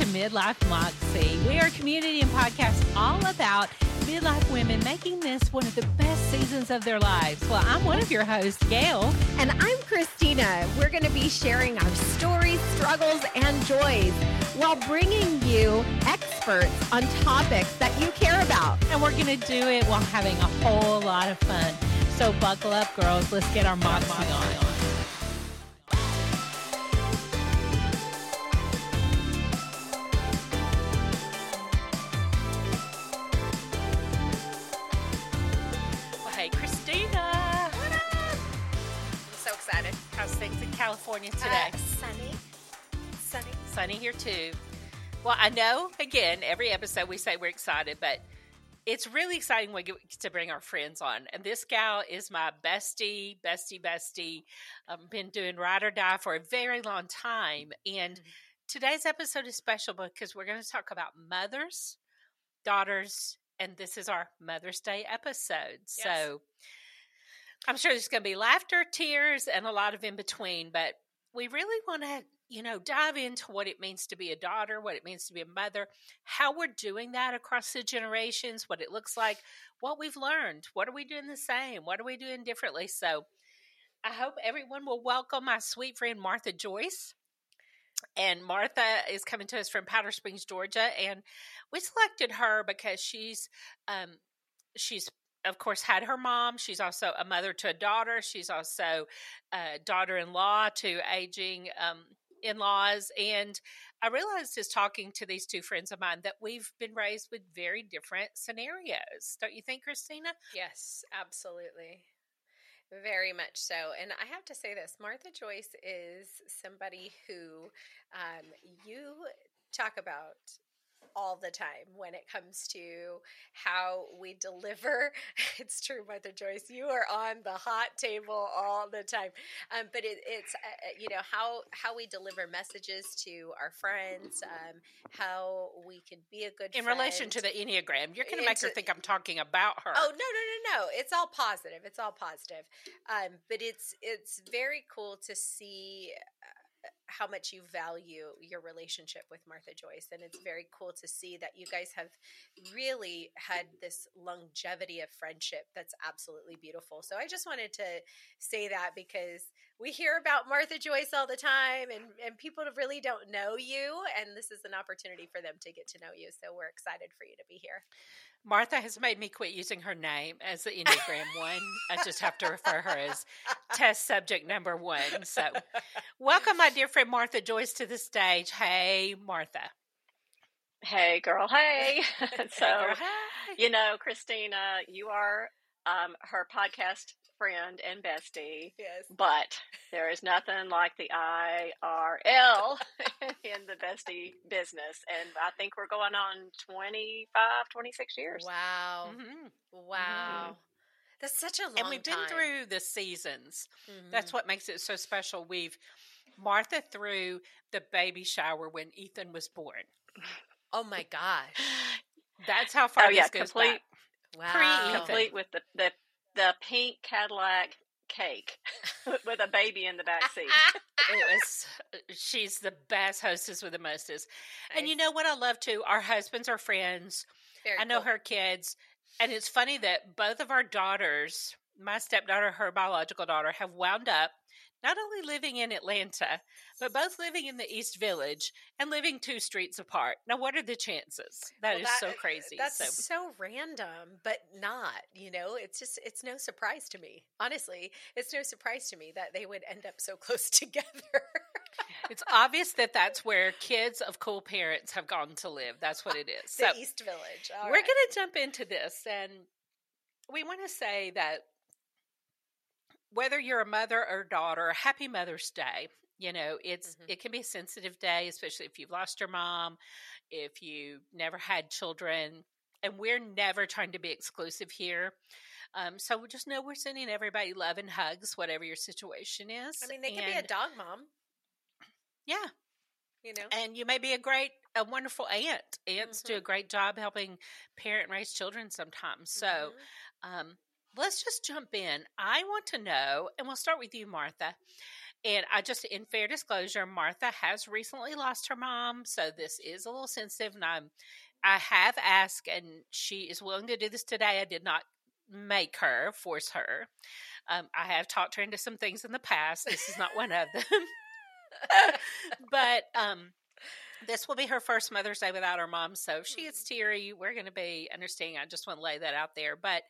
to Midlife Moxie. We are a community and podcast all about midlife women making this one of the best seasons of their lives. Well, I'm one of your hosts, Gail. And I'm Christina. We're going to be sharing our stories, struggles, and joys while bringing you experts on topics that you care about. And we're going to do it while having a whole lot of fun. So buckle up, girls. Let's get our moxie on. Here too. Well, I know, again, every episode we say we're excited, but it's really exciting when we get to bring our friends on. And this gal is my bestie, bestie, bestie. I've been doing ride or die for a very long time. And Mm-hmm. today's episode is special because we're going to talk about mothers, daughters, and this is our Mother's Day episode. Yes. So I'm sure there's going to be laughter, tears, and a lot of in between, but we really want to, you know, dive into what it means to be a daughter, what it means to be a mother, how we're doing that across the generations, what it looks like, what we've learned, what are we doing the same, what are we doing differently. So I hope everyone will welcome my sweet friend Martha Joyce. And Martha is coming to us from Powder Springs, Georgia, and we selected her because she's um, she's of course had her mom. She's also a mother to a daughter. She's also a daughter-in-law to aging um, in-laws. And I realized just talking to these two friends of mine that we've been raised with very different scenarios. Don't you think, Christina? Yes, absolutely. Very much so. And I have to say this Martha Joyce is somebody who um, you talk about all the time when it comes to how we deliver. It's true, Martha Joyce. You are on the hot table all the time. Um, but it, it's uh, uh, you know how how we deliver messages to our friends, um, how we can be a good In friend. relation to the Enneagram, you're going to make her think I'm talking about her. Oh no no no no! It's all positive. It's all positive. Um, but it's it's very cool to see how much you value your relationship with Martha Joyce, and it's very cool to see that you guys have really had this longevity of friendship that's absolutely beautiful. So I just wanted to say that because we hear about Martha Joyce all the time, and and people really don't know you, and this is an opportunity for them to get to know you. So we're excited for you to be here. Martha has made me quit using her name as the Enneagram one. I just have to refer her as test subject number one. So, welcome, my dear friend Martha Joyce, to the stage. Hey, Martha. Hey, girl. Hey. so, Hey, girl, hey. you know, Christina, you are um, her podcast friend and bestie, Yes. but there is nothing like the IRL in the bestie business. And I think we're going on 25, 26 years. Wow. Mhm. Wow. That's such a long And we've been time. through the seasons. Mhm. That's what makes it so special. We've Martha through the baby shower when Ethan was born. Oh my gosh. That's how far Oh, yeah, this goes complete- back. Wow. Pre-Ethan. Complete with the, the, the pink Cadillac cake with a baby in the back seat. It was. Uh, she's the best hostess with the mostest. And you know what I love too? Our husbands are friends. Very I know cool. her kids. And it's funny that both of our daughters, my stepdaughter, her biological daughter, have wound up not only living in Atlanta, but both living in the East Village and living two streets apart. Now, what are the chances? That Well, is so uh, crazy. That's so, so. random, but not. You know, it's just it's no surprise to me. Honestly, it's no surprise to me that they would end up so close together. it's obvious that that's where kids of cool parents have gone to live. That's what it is. the so, East Village. All we're right. going to jump into this and we want to say that whether you're a mother or daughter happy mother's day you know it's Mhm. it can be a sensitive day especially if you've lost your mom if you never had children and we're never trying to be exclusive here um, so we just know we're sending everybody love and hugs whatever your situation is I mean, they could be a dog mom. yeah You know. and you may be a great a wonderful aunt aunts do a great job helping parent raise children sometimes so Mhm. um, let's just jump in. I want to know, and we'll start with you, Martha. And I just, in fair disclosure, Martha has recently lost her mom, so this is a little sensitive, and I'm, I have asked, and she is willing to do this today. I did not make her, force her. Um, I have talked her into some things in the past. This is not one of them. but um, this will be her first Mother's Day without her mom. So if she gets mm-hmm. teary, we're going to be understanding. I just want to lay that out there. But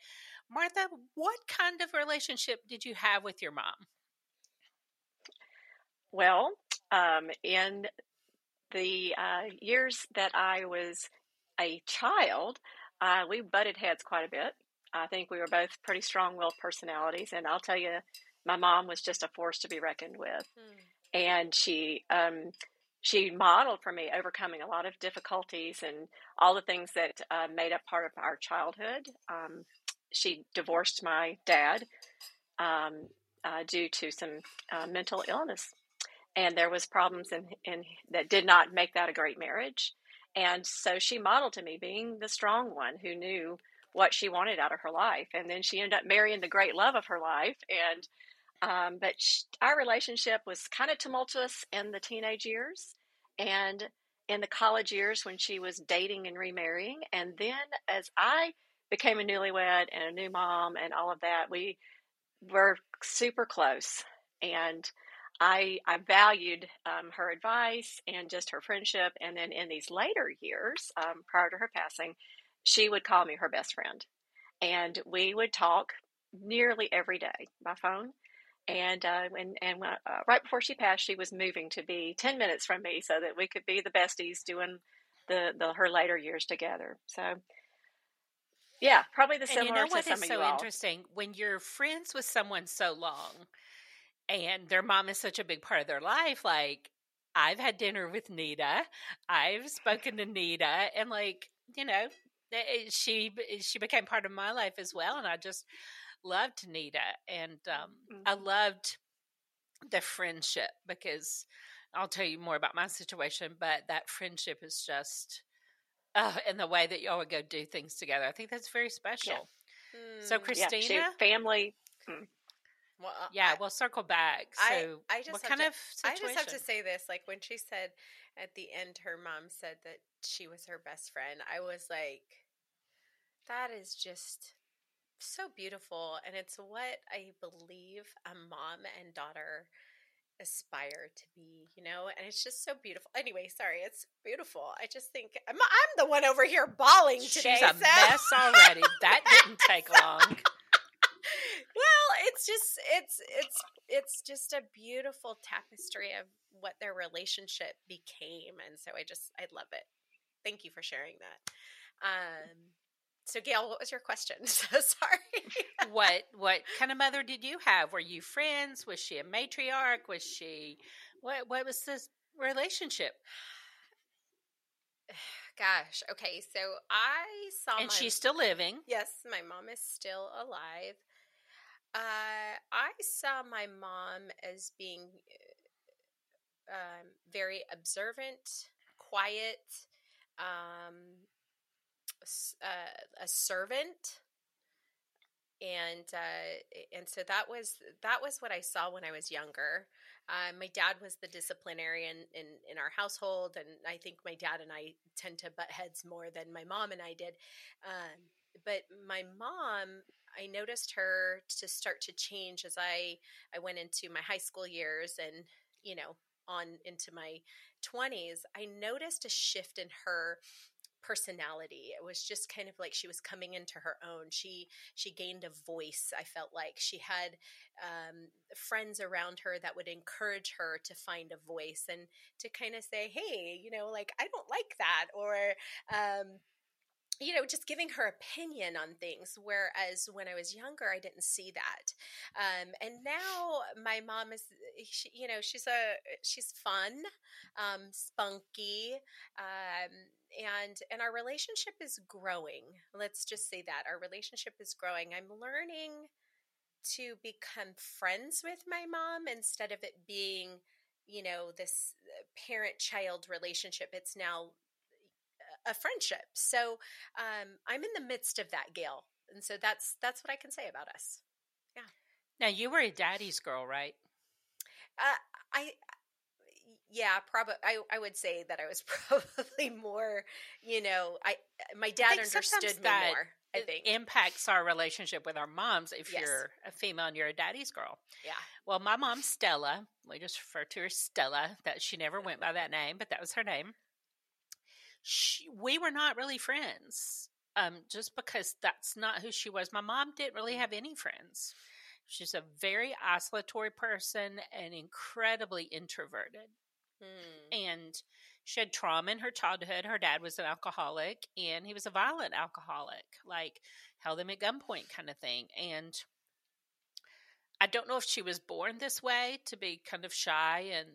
Martha, what kind of relationship did you have with your mom? Well, um, in the uh, years that I was a child, uh, we butted heads quite a bit. I think we were both pretty strong willed personalities. And I'll tell you, my mom was just a force to be reckoned with. Mm. And she, um, she modeled for me overcoming a lot of difficulties and all the things that uh, made up part of our childhood. Um, she divorced my dad um, uh, due to some uh, mental illness, and there was problems in, in that did not make that a great marriage. And so she modeled to me being the strong one who knew what she wanted out of her life. And then she ended up marrying the great love of her life. And um, but she, our relationship was kind of tumultuous in the teenage years and in the college years when she was dating and remarrying. And then as I became a newlywed and a new mom and all of that, we were super close. And I, I valued um, her advice and just her friendship. And then in these later years, um, prior to her passing, she would call me her best friend. And we would talk nearly every day by phone. And uh, and, and uh, right before she passed, she was moving to be 10 minutes from me so that we could be the besties doing the, the her later years together. So, yeah, probably the similar and you know what is so interesting when you're friends with someone so long, and their mom is such a big part of their life. Like I've had dinner with Nita, I've spoken to Nita, and like you know, Eh, she she became part of my life as well, and I just loved Nita, and um, mm-hmm. I loved the friendship because I'll tell you more about my situation, but that friendship is just uh, in the way that y'all would go do things together. I think that's very special. Yeah. Mm, so, Christina, yeah, family. Hmm. Well, uh, yeah, I, we'll circle back. So, I, I just what kind to, of situation? I just have to say this: like when she said at the end, her mom said that she was her best friend. I was like, that is just so beautiful. And it's what I believe a mom and daughter aspire to be, you know, and it's just so beautiful. Anyway, sorry, it's beautiful. I just think I'm, I'm the one over here bawling today. She's a so. mess already. that didn't take long. well, it's just it's it's it's just a beautiful tapestry of what their relationship became, and so I just I love it. Thank you for sharing that. Um, so Gail, what was your question? So sorry. what what kind of mother did you have? Were you friends? Was she a matriarch? Was she what what was this relationship? Gosh. Okay, so I saw And my, she's still living. Yes, my mom is still alive. Uh, I saw my mom as being um, very observant, quiet, um, uh, a servant and uh, and so that was that was what I saw when I was younger. Uh, my dad was the disciplinarian in in our household, and I think my dad and I tend to butt heads more than my mom and I did. Um, but my mom, I noticed her to start to change as I I went into my high school years, and you know on into my 20s. I noticed a shift in her personality. It was just kind of like she was coming into her own. She she gained a voice. I felt like she had um, friends around her that would encourage her to find a voice and to kind of say, "Hey, you know, like I don't like that," or um, you know, just giving her opinion on things. Whereas when I was younger, I didn't see that. Um, and now my mom is, she, you know, she's a she's fun, um, spunky, um, and and our relationship is growing. Let's just say that our relationship is growing. I'm learning to become friends with my mom instead of it being you know this uh, parent child relationship it's now a friendship. So um, I'm in the midst of that, Gail, and so that's that's what I can say about us. Yeah. Now you were a daddy's girl, right? Uh, I yeah, probably. I I would say that I was probably more, you know, I my dad understood me more. I think impacts our relationship with our moms if yes. you're a female and you're a daddy's girl. Yeah. Well, my mom Stella, we just refer to her Stella. That she never went by that name, but that was her name. She, we were not really friends, um, just because that's not who she was. My mom didn't really have any friends. She's a very isolatory person and incredibly introverted. Hmm. And she had trauma in her childhood. Her dad was an alcoholic and he was a violent alcoholic, like held them at gunpoint kind of thing. And I don't know if she was born this way to be kind of shy and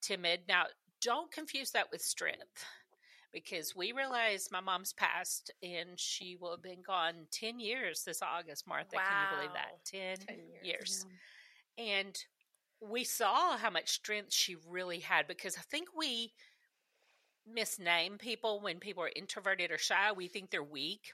timid. Now, don't confuse that with strength because we realized my mom's passed and she will have been gone 10 years this August, Martha. Wow. Can you believe that? 10, 10 years. years. Yeah. And we saw how much strength she really had because I think we misname people when people are introverted or shy. We think they're weak.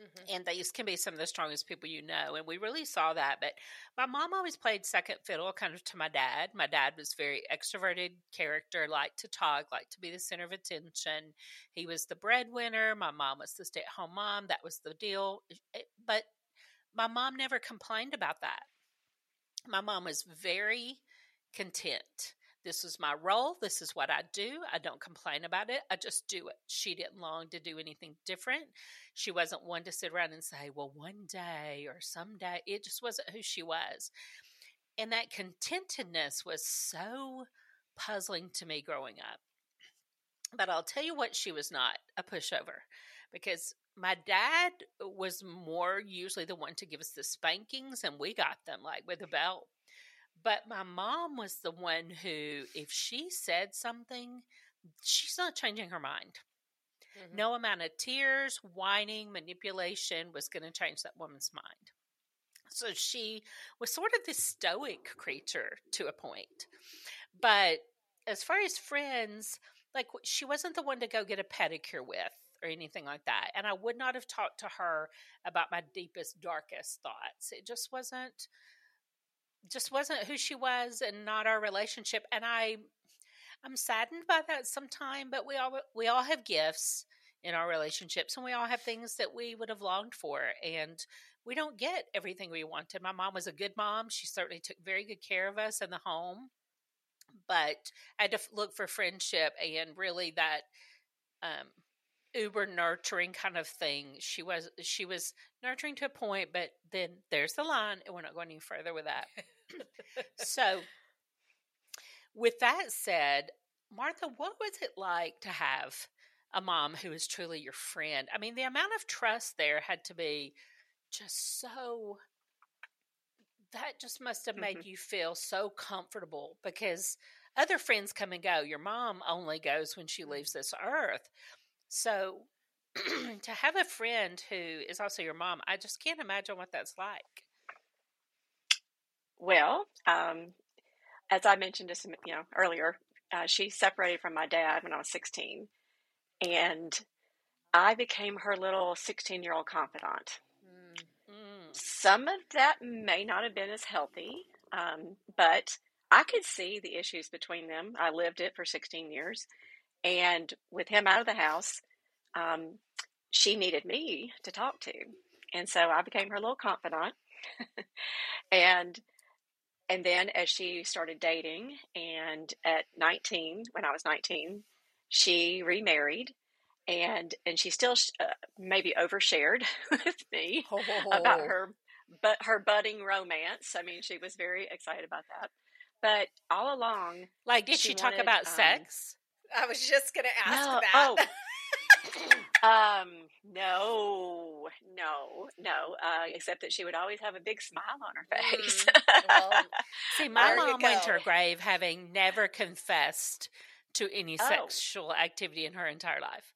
Mm-hmm. And these can be some of the strongest people you know. And we really saw that. But my mom always played second fiddle kind of to my dad. My dad was very extroverted character, liked to talk, liked to be the center of attention. He was the breadwinner. My mom was the stay at home mom. That was the deal. But my mom never complained about that. My mom was very content. This is my role. This is what I do. I don't complain about it. I just do it. She didn't long to do anything different. She wasn't one to sit around and say, well, one day or someday. It just wasn't who she was. And that contentedness was so puzzling to me growing up. But I'll tell you what, she was not a pushover because my dad was more usually the one to give us the spankings, and we got them like with a belt. But my mom was the one who, if she said something, she's not changing her mind. Mm-hmm. No amount of tears, whining, manipulation was going to change that woman's mind. So she was sort of this stoic creature to a point. But as far as friends, like she wasn't the one to go get a pedicure with or anything like that. And I would not have talked to her about my deepest, darkest thoughts. It just wasn't just wasn't who she was and not our relationship. And I I'm saddened by that sometime, but we all we all have gifts in our relationships and we all have things that we would have longed for and we don't get everything we wanted. My mom was a good mom. She certainly took very good care of us in the home. But I had to look for friendship and really that um, uber nurturing kind of thing. She was she was nurturing to a point, but then there's the line, and we're not going any further with that. so, with that said, Martha, what was it like to have a mom who is truly your friend? I mean, the amount of trust there had to be just so. That just must have made mm-hmm. you feel so comfortable because other friends come and go. Your mom only goes when she leaves this earth. So to have a friend who is also your mom, I just can't imagine what that's like. Well, um, as I mentioned just you know earlier, uh, she separated from my dad when I was 16, and I became her little 16 year old confidant. Mm-hmm. Some of that may not have been as healthy, um, but I could see the issues between them. I lived it for 16 years, and with him out of the house, um, she needed me to talk to. And so I became her little confidant. and and then as she started dating and at 19 when i was 19 she remarried and and she still uh, maybe overshared with me oh. about her but her budding romance i mean she was very excited about that but all along like did she, she talk about um, sex I was just going to ask no, that. Oh. um, no, no, no. Uh, except that she would always have a big smile on her face. Mm, well, see, my mom went to her grave having never confessed to any oh. sexual activity in her entire life.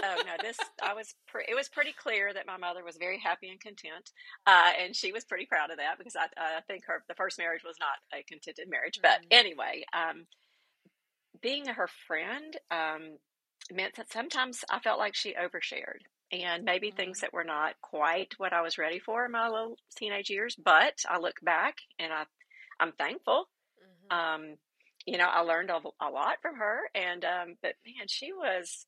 oh no this i was pre- it was pretty clear that my mother was very happy and content uh, and she was pretty proud of that because i, I think her the first marriage was not a contented marriage but mm. anyway um, being her friend um, meant that sometimes I felt like she overshared and maybe mm-hmm. things that were not quite what I was ready for in my little teenage years. But I look back and I, I'm thankful Um, you know, I learned a, a lot from her, and um, but man, she was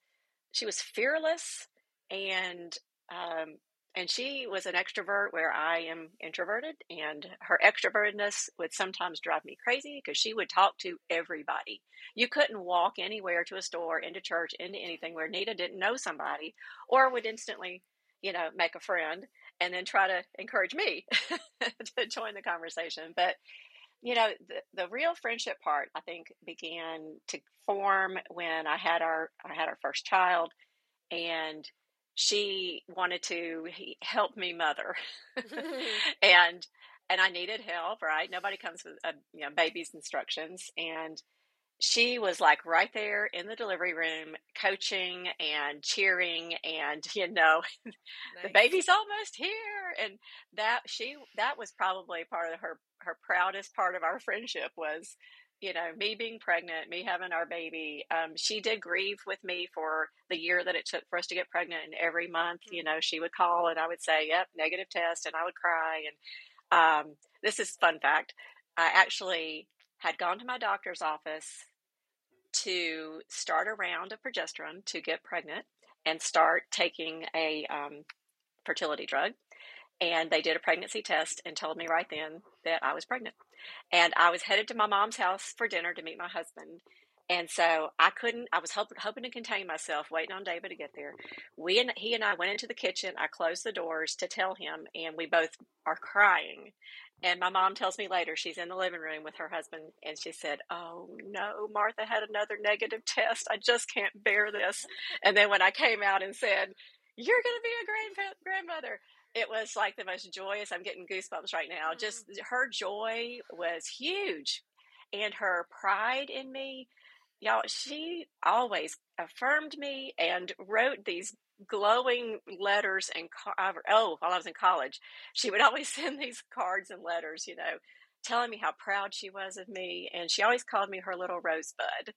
she was fearless and um, and she was an extrovert where I am introverted, and her extrovertedness would sometimes drive me crazy because she would talk to everybody. You couldn't walk anywhere to a store, into church, into anything where Nita didn't know somebody, or would instantly, you know, make a friend and then try to encourage me to join the conversation. But you know, the, the real friendship part I think began to form when I had our I had our first child, and she wanted to help me mother and and I needed help, right? Nobody comes with a you know baby's instructions and she was like right there in the delivery room coaching and cheering and you know nice. the baby's almost here and that she that was probably part of her her proudest part of our friendship was you know, me being pregnant, me having our baby, um, she did grieve with me for the year that it took for us to get pregnant. And every month, you know, she would call and I would say, yep, negative test. And I would cry. And um, this is fun fact. I actually had gone to my doctor's office to start a round of progesterone to get pregnant and start taking a um, fertility drug. And they did a pregnancy test and told me right then that I was pregnant. And I was headed to my mom's house for dinner to meet my husband. And so I couldn't, I was hoping, hoping to contain myself, waiting on David to get there. We and he and I went into the kitchen. I closed the doors to tell him, and we both are crying. And my mom tells me later she's in the living room with her husband, and she said, Oh no, Martha had another negative test. I just can't bear this. And then when I came out and said, You're going to be a grand- grandmother, it was like the most joyous. I'm getting goosebumps right now. Just mm. her joy was huge, and her pride in me. Y'all, she always affirmed me and wrote these glowing letters and oh, while I was in college, she would always send these cards and letters, you know, telling me how proud she was of me, and she always called me her little rosebud.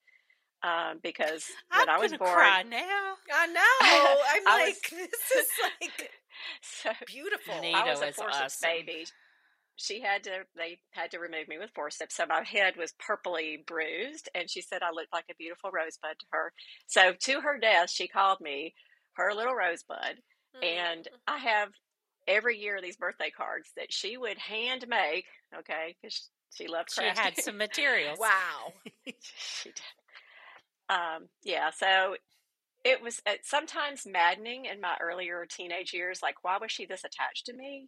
Um, because when I'm I was born, cry now. I know. I'm like, was, this is like so beautiful. Nita I was a forceps awesome. baby. She had to. They had to remove me with forceps, so my head was purpley bruised, and she said I looked like a beautiful rosebud to her. So to her death, she called me her little rosebud, mm-hmm. and I have every year these birthday cards that she would hand make. Okay, because she loved. Crafting. She had some materials. wow, she did. Um, yeah, so it was uh, sometimes maddening in my earlier teenage years. Like, why was she this attached to me?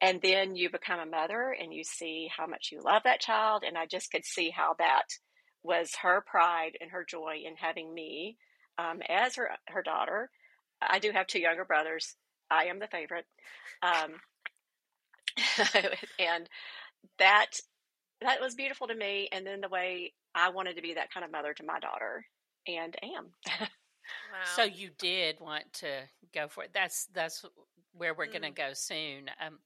And then you become a mother and you see how much you love that child. And I just could see how that was her pride and her joy in having me um, as her her daughter. I do have two younger brothers. I am the favorite, um, and that that was beautiful to me. And then the way I wanted to be that kind of mother to my daughter, and am. Wow. So you did want to go for it. That's that's where we're mm. going to go soon. Um,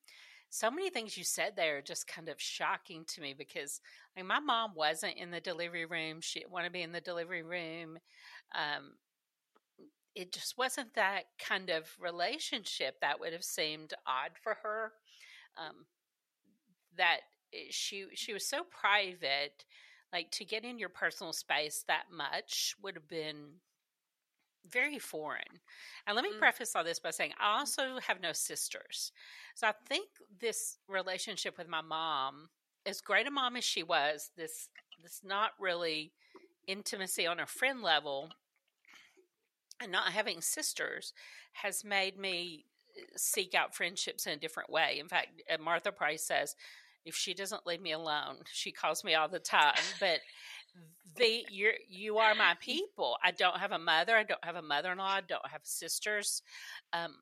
so many things you said there are just kind of shocking to me because like, my mom wasn't in the delivery room. She didn't want to be in the delivery room. Um, it just wasn't that kind of relationship that would have seemed odd for her. Um, that she she was so private, like to get in your personal space that much would have been very foreign. And let me mm. preface all this by saying I also have no sisters. So I think this relationship with my mom, as great a mom as she was, this this not really intimacy on a friend level and not having sisters has made me uh, seek out friendships in a different way. In fact, uh, Martha Price says, if she doesn't leave me alone, she calls me all the time. But the you're you are my people. I don't have a mother. I don't have a mother in law. I don't have sisters. Um,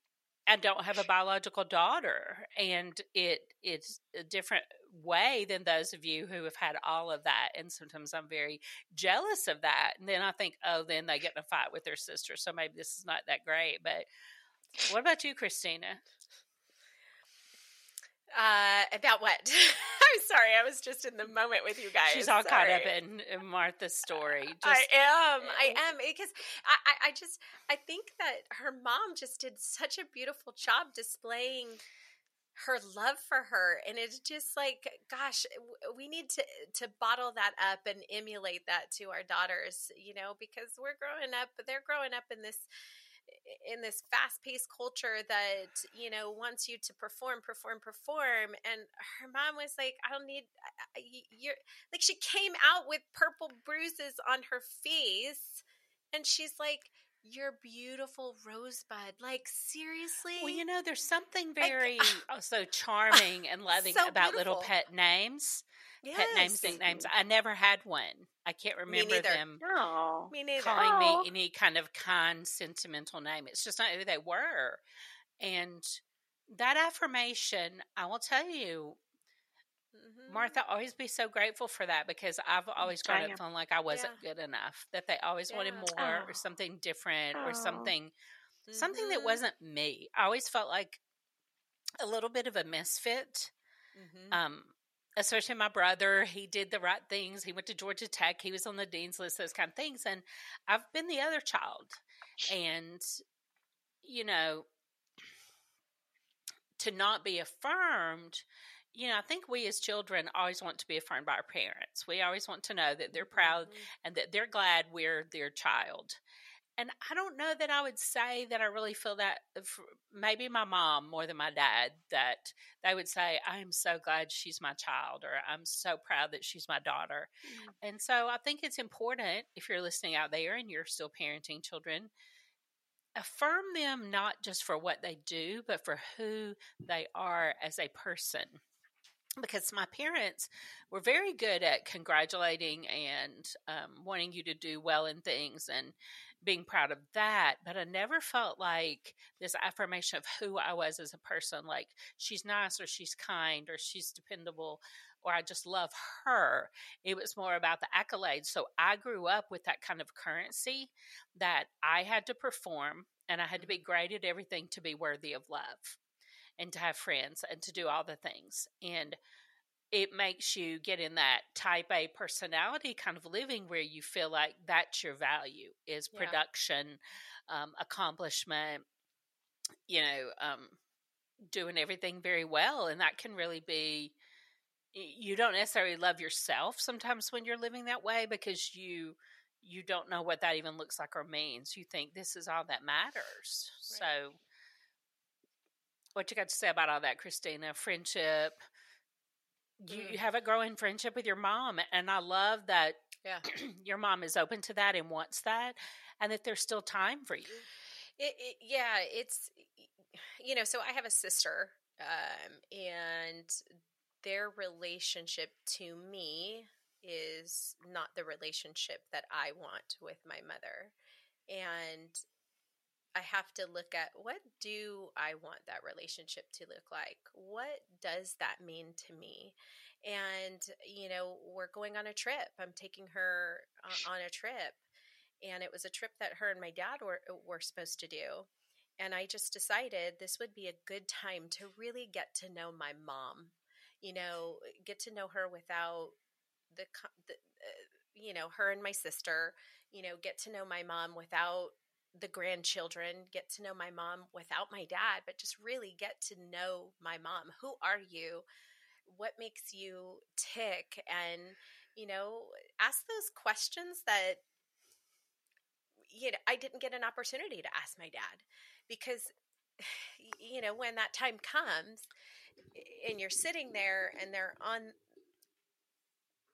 I don't have a biological daughter, and it it's a different way than those of you who have had all of that. And sometimes I'm very jealous of that. And then I think, oh, then they get in a fight with their sister, so maybe this is not that great. But what about you, Christina? Uh, about what? I'm sorry, I was just in the moment with you guys. She's all sorry. caught up in, in Martha's story. Just, I am, I am, because I, I, I just, I think that her mom just did such a beautiful job displaying her love for her and it's just like gosh we need to to bottle that up and emulate that to our daughters you know because we're growing up they're growing up in this in this fast-paced culture that you know wants you to perform perform perform and her mom was like i don't need you're like she came out with purple bruises on her face and she's like your beautiful rosebud. Like seriously? Well, you know, there's something very also charming and loving so about beautiful. little pet names. Yes. Pet names, nicknames. I never had one. I can't remember neither. them No. Me neither. calling Aw. me any kind of kind, sentimental name. It's just not who they were. And that affirmation, I will tell you, Mhm. Martha, always be so grateful for that because I've always grown up feeling like I wasn't good enough. That they always wanted more Oh. or something different or Oh. something something that Mhm. wasn't me. I always felt like a little bit of a misfit. Mhm. Um, especially my brother, he did the right things. He went to Georgia Tech. He was on the dean's list, those kind of things. And I've been the other child, and you know, to not be affirmed. You know, I think we as children always want to be affirmed by our parents. We always want to know that they're proud Mhm. and that they're glad we're their child. And I don't know that I would say that I really feel that maybe my mom more than my dad that they would say I am so glad she's my child or I'm so proud that she's my daughter. Mm. And so I think it's important if you're listening out there and you're still parenting children affirm them not just for what they do but for who they are as a person because my parents were very good at congratulating and um, wanting you to do well in things and being proud of that. But I never felt like this affirmation of who I was as a person like she's nice or she's kind or she's dependable or I just love her. It was more about the accolades. So I grew up with that kind of currency that I had to perform and I had to be mm-hmm. great at everything to be worthy of love and to have friends and to do all the things. And it makes you get in that type A personality kind of living where you feel like that's your value is Yeah. production, um, accomplishment, you know, um, doing everything very well. And that can really be, you don't necessarily love yourself sometimes when you're living that way because you you don't know what that even looks like or means. You think this is all that matters. Right. So what you got to say about all that, Christina? Friendship. You, Mm. you have a growing friendship with your mom, and I love that Yeah. your mom is open to that and wants that, and that there's still time for you. It, it, yeah, it's you know. So I have a sister, um, and their relationship to me is not the relationship that I want with my mother, and I have to look at what do I want that relationship to look like? What does that mean to me? And you know, we're going on a trip. I'm taking her on a trip and it was a trip that her and my dad were were supposed to do and i just decided this would be a good time to really get to know my mom you know get to know her without the, the uh, you know her and my sister you know get to know my mom without the grandchildren get to know my mom without my dad but just really get to know my mom. Who are you? What makes you tick? And you know ask those questions that you know, I didn't get an opportunity to ask my dad because, you know, when that time comes and you're sitting there and they're on,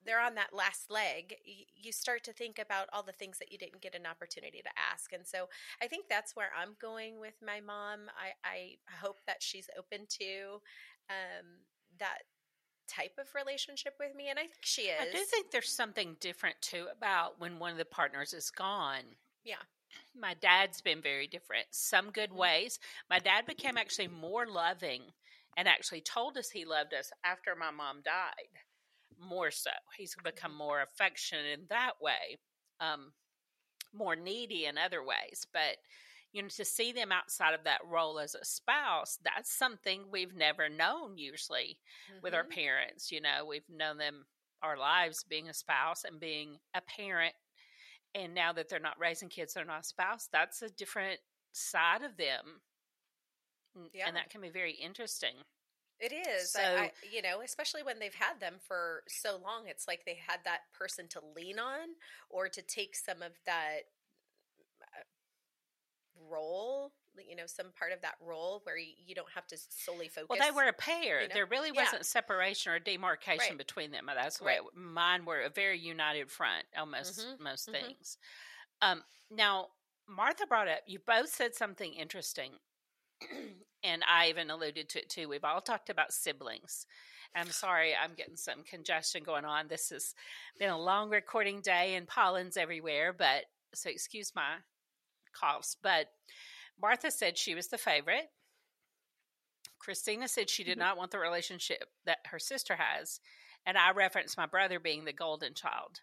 they're on that last leg, you start to think about all the things that you didn't get an opportunity to ask. And so I think that's where I'm going with my mom. I, I hope that she's open to um, that type of relationship with me. And I think she is. I do think there's something different too about when one of the partners is gone. Yeah. My dad's been very different. Some good Mhm. ways. My dad became actually more loving and actually told us he loved us after my mom died. More so. He's become more affectionate in that way. Um, more needy in other ways. But you know, to see them outside of that role as a spouse, that's something we've never known usually with our Mhm. parents. You know, we've known them our lives being a spouse and being a parent. And now that they're not raising kids, they're not a spouse, that's a different side of them. Mm, Yeah. And that can be very interesting. It is. So, I, I, you know, especially when they've had them for so long, it's like they had that person to lean on or to take some of that uh, role, you know, some part of that role where you, you don't have to solely focus. well, they were a pair. you know? There really wasn't separation or demarcation Right. between them. That's Right. mine were a very united front almost most Mhm, most mhm. things. Um, now, Martha brought up. You both said something interesting, and I even alluded to it too. We've all talked about siblings. I'm sorry, I'm getting some congestion going on. This has been a long recording day and pollen's everywhere, but so excuse my coughs. But Martha said she was the favorite. Christina said she did Mhm. not want the relationship that her sister has. And I referenced my brother being the golden child.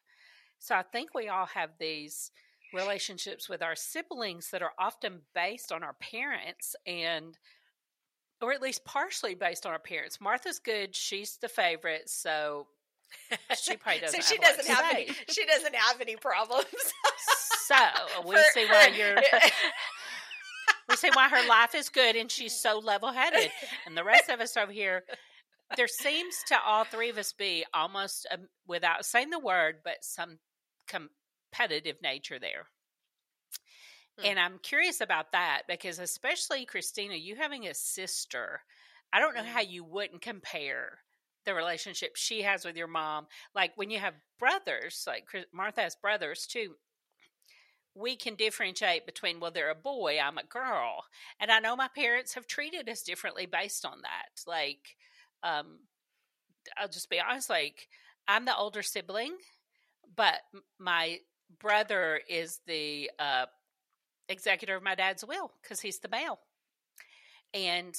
So I think we all have these relationships with our siblings that are often based on our parents and or at least partially based on our parents. Martha's good, she's the favorite, so she probably doesn't so she have doesn't have any. She doesn't have any problems. so we For- see why you're we see why her life is good and she's so level headed. And the rest of us over here, there seems to all three of us be almost um, without saying the word, but some competitive nature there. Hmm. And I'm curious about that because, especially Christina, you having a sister, I don't know how you wouldn't compare the relationship she has with your mom. Like when you have brothers, like Chris- Martha has brothers too, we can differentiate between, well, they're a boy, I'm a girl. And I know my parents have treated us differently based on that. Like, um, I'll just be honest, like, I'm the older sibling, but my brother is the uh, executor of my dad's will because he's the male. And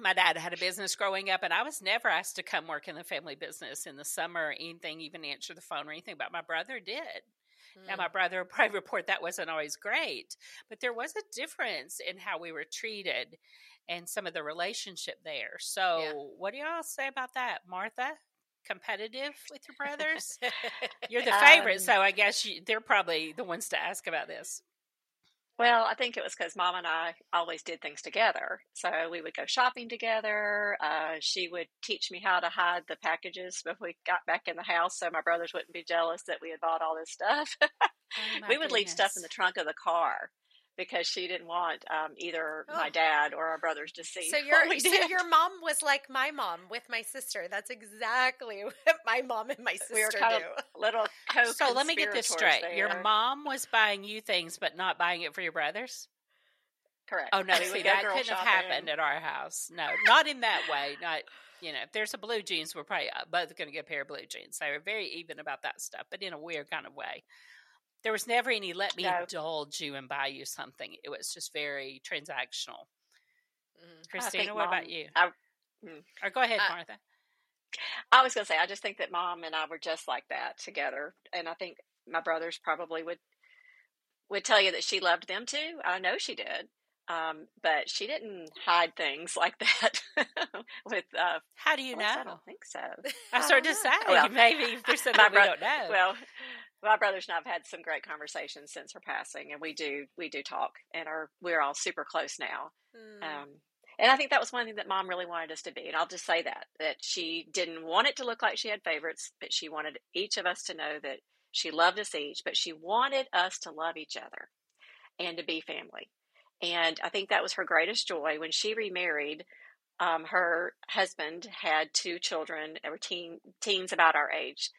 my dad had a business growing up, and I was never asked to come work in the family business in the summer or anything, even answer the phone or anything. But my brother did. Now, Mm. my brother will probably report that wasn't always great, but there was a difference in how we were treated and some of the relationship there. So, Yeah. what do y'all say about that, Martha? Competitive with your brothers? You're the Um, favorite, so I guess you, they're probably the ones to ask about this. Well, I think it was because mom and I always did things together. So we would go shopping together. Uh, she would teach me how to hide the packages when we got back in the house so my brothers wouldn't be jealous that we had bought all this stuff. Oh, we would leave stuff in the trunk of the car because she didn't want um, either my Oh. dad or our brothers to see So your so did. your mom was like my mom with my sister. That's exactly what my mom and my sister we were kind do. of little So let me get this straight. Your mom was buying you things, but not buying it for your brothers. Correct. Oh no, We see that couldn't have happened at our house. No, not in that way. Not you know, if there's a blue jeans, we're probably uh, both going to get a pair of blue jeans. They were very even about that stuff, but in a weird kind of way. There was never any let me No. indulge you and buy you something. It was just very transactional. Mhm. Christina, what about you? I- mm. or go ahead, Uh, Martha. I was going to say, I just think that mom and I were just like that together, and I think my brothers probably would would tell you that she loved them too. I know she did, um, but she didn't hide things like that. with uh, How do you know? I don't think so. I started to say. Well, maybe there's something my we don't know. Well, my brothers and I've had some great conversations since her passing, and we do we do talk, and are we're all super close now. Mm. Um, and I think that was one thing that mom really wanted us to be. And I'll just say that, that she didn't want it to look like she had favorites, but she wanted each of us to know that she loved us each, but she wanted us to love each other and to be family. And I think that was her greatest joy when she remarried. Um, her husband had two children, they were teen, teens about our age.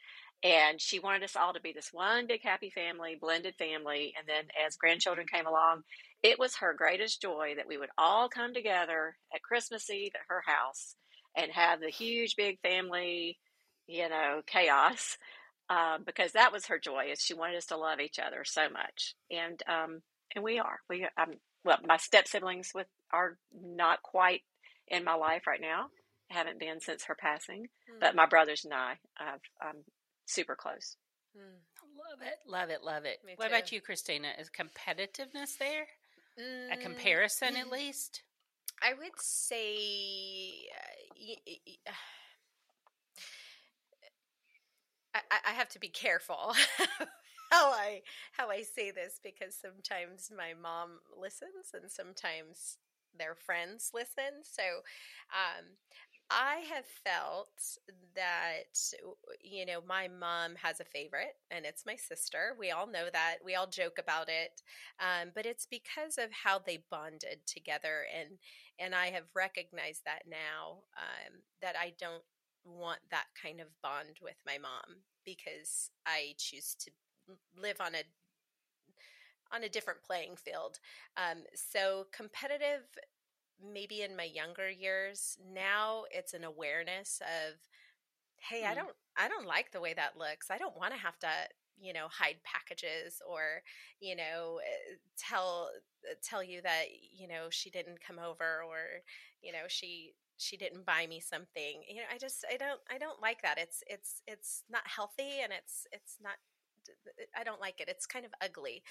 And she wanted us all to be this one big happy family, blended family. And then as grandchildren came along, it was her greatest joy that we would all come together at Christmas Eve at her house and have the huge big family, you know, chaos. Um, because that was her joy is she wanted us to love each other so much. And, um, and we are, we, um, well, my step siblings with are not quite in my life right now. Haven't been since her passing, but Mm. my brothers and I, uh, I'm super close. Mm. Love it, love it, love it. Me what about you, Christina? Is competitiveness there? A Mm. comparison, at least? I would say uh, y- y- y- I, I- I have to be careful how I how I say this because sometimes my mom listens and sometimes their friends listen. So um, I have felt that, you know, my mom has a favorite, and it's my sister. We all know that. We all joke about it. Um, but it's because of how they bonded together. And, and I have recognized that now um, that I don't want that kind of bond with my mom because I choose to live on a on a different playing field. Um, so competitive maybe in my younger years now it's an awareness of hey mm. i don't i don't like the way that looks. I don't want to have to you know hide packages or you know eh, tell eh, tell you that you know she didn't come over or you know she she didn't buy me something. You know i just i don't i don't like that. It's it's it's not healthy and it's it's not i don't like it it's kind of ugly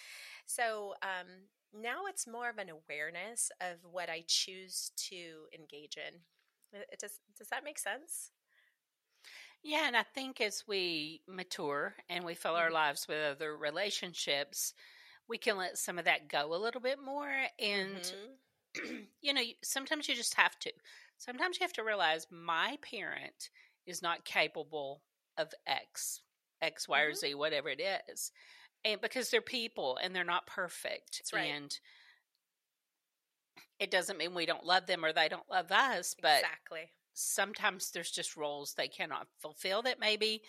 so um now it's more of an awareness of what I choose to engage in. It does does that make sense? Yeah, and I think as we mature and we fill mm-hmm. our lives with other relationships, we can let some of that go a little bit more. And, mm-hmm. you know, sometimes you just have to. Sometimes you have to realize my parent is not capable of X, X, Y, mm-hmm. or Z, whatever it is and because they're people and they're not perfect right. and it doesn't mean we don't love them or they don't love us but exactly sometimes there's just roles they cannot fulfill that maybe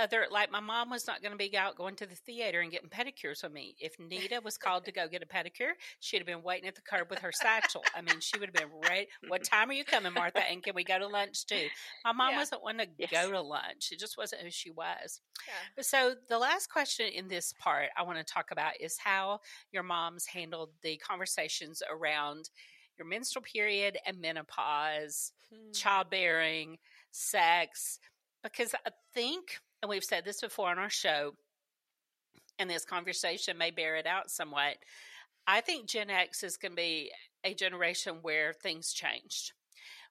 other like my mom was not going to be out going to the theater and getting pedicures with me. If Nita was called to go get a pedicure, she'd have been waiting at the curb with her satchel. I mean, she would have been ready. What time are you coming, Martha? And can we go to lunch too? My mom yeah. wasn't one to yes. go to lunch. It just wasn't who she was. Yeah. So the last question in this part I want to talk about is how your mom's handled the conversations around your menstrual period and menopause, hmm. childbearing, sex, because I think and we've said this before on our show, and this conversation may bear it out somewhat. I think Gen X is going to be a generation where things changed,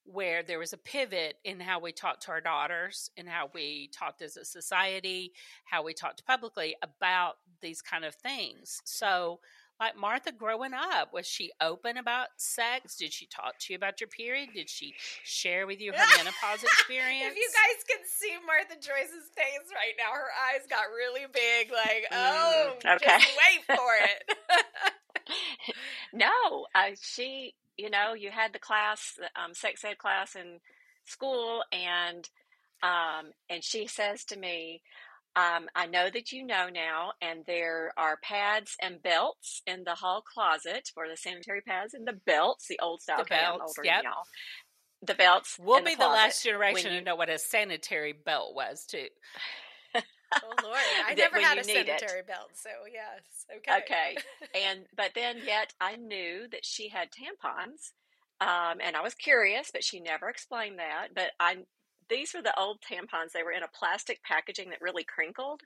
where there was a pivot in how we talked to our daughters and how we talked as a society, how we talked publicly about these kind of things. So, like Martha growing up, was she open about sex? Did she talk to you about your period? Did she share with you her menopause experience? If you guys can see Martha Joyce's face right now, her eyes got really big, like, mm, oh, okay. just wait for it. no, uh, she, you know, you had the class, um, sex ed class in school, and um, and she says to me, um, I know that you know now, and there are pads and belts in the hall closet for the sanitary pads and the belts, the old style. The belts, older yep. y'all. The belts. We'll be the, the, last generation you, to know what a sanitary belt was, too. oh Lord, I never had a sanitary it. belt, so yes, okay. Okay, and but then yet I knew that she had tampons, um, and I was curious, but she never explained that. But I these were the old tampons. They were in a plastic packaging that really crinkled.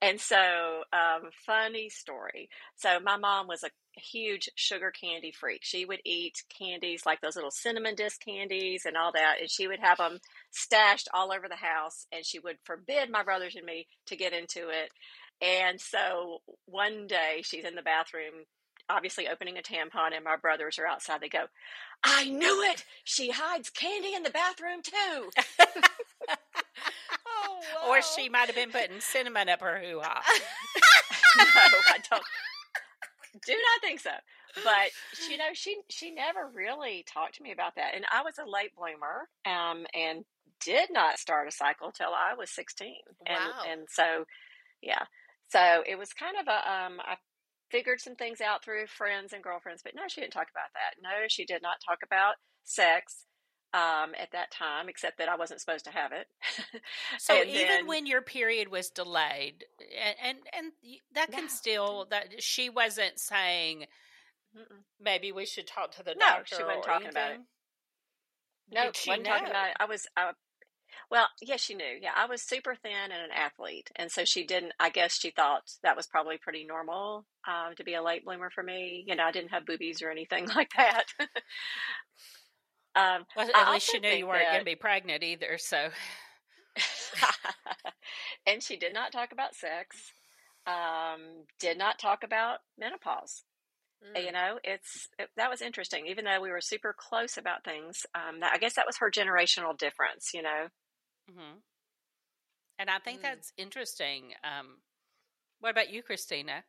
And so, um, funny story. So, my mom was a huge sugar candy freak. She would eat candies like those little cinnamon disc candies and all that, and she would have them stashed all over the house. And she would forbid my brothers and me to get into it. And so, one day she's in the bathroom obviously opening a tampon, and my brothers are outside. They go, I knew it. She hides candy in the bathroom too. oh, wow. Or she might have been putting cinnamon up her hoo ha. no, I don't. Do not think so. But you know, she she never really talked to me about that, and I was a late bloomer, um, and did not start a cycle till I was sixteen, and wow. and so yeah, so it was kind of a um, I figured some things out through friends and girlfriends, but no, she didn't talk about that. No, she did not talk about sex um, at that time, except that I wasn't supposed to have it. so even then, when your period was delayed, and and, and that can no. still that she wasn't saying Mm-mm. maybe we should talk to the no, doctor. she wasn't talking anything. about it. No, she wasn't know? talking about it. I was I well, yes, she knew. Yeah, I was super thin and an athlete, and so she didn't. I guess she thought that was probably pretty normal um, to be a late bloomer for me. You know, I didn't have boobies or anything like that. um, well, at least she knew you weren't going to be pregnant either. So, and she did not talk about sex. Um, did not talk about menopause. Mm. You know, it's it, that was interesting. Even though we were super close about things, um, that, I guess that was her generational difference. You know. Mm-hmm. And I think mm. that's interesting. Um, what about you, Christina?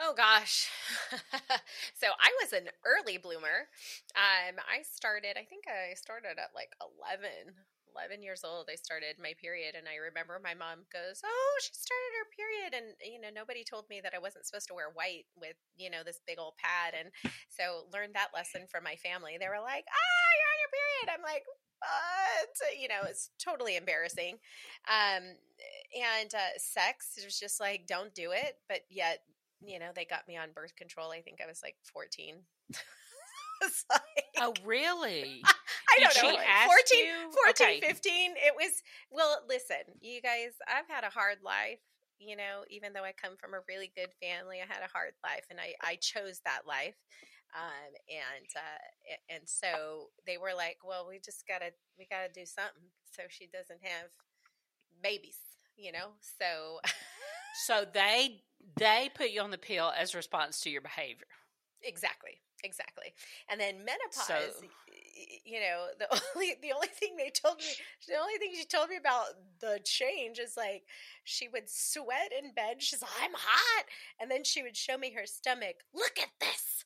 Oh gosh. so I was an early bloomer. Um, I started, I think I started at like 11, 11 years old. I started my period. And I remember my mom goes, Oh, she started her period. And, you know, nobody told me that I wasn't supposed to wear white with, you know, this big old pad. And so learned that lesson from my family. They were like, Ah, you're on your period. I'm like, what? You know, it's totally embarrassing. Um, and uh, sex, it was just like, don't do it. But yet, you know, they got me on birth control. I think I was like 14. like, oh, really? I don't know. 14, 14 okay. 15. It was, well, listen, you guys, I've had a hard life. You know, even though I come from a really good family, I had a hard life and I, I chose that life. Um, and, uh, and so they were like, well, we just gotta, we gotta do something. So she doesn't have babies, you know? So, so they they put you on the pill as a response to your behavior. Exactly. Exactly. And then menopause, so, you know, the only the only thing they told me, the only thing she told me about the change is like she would sweat in bed. She's like, I'm hot, and then she would show me her stomach. Look at this.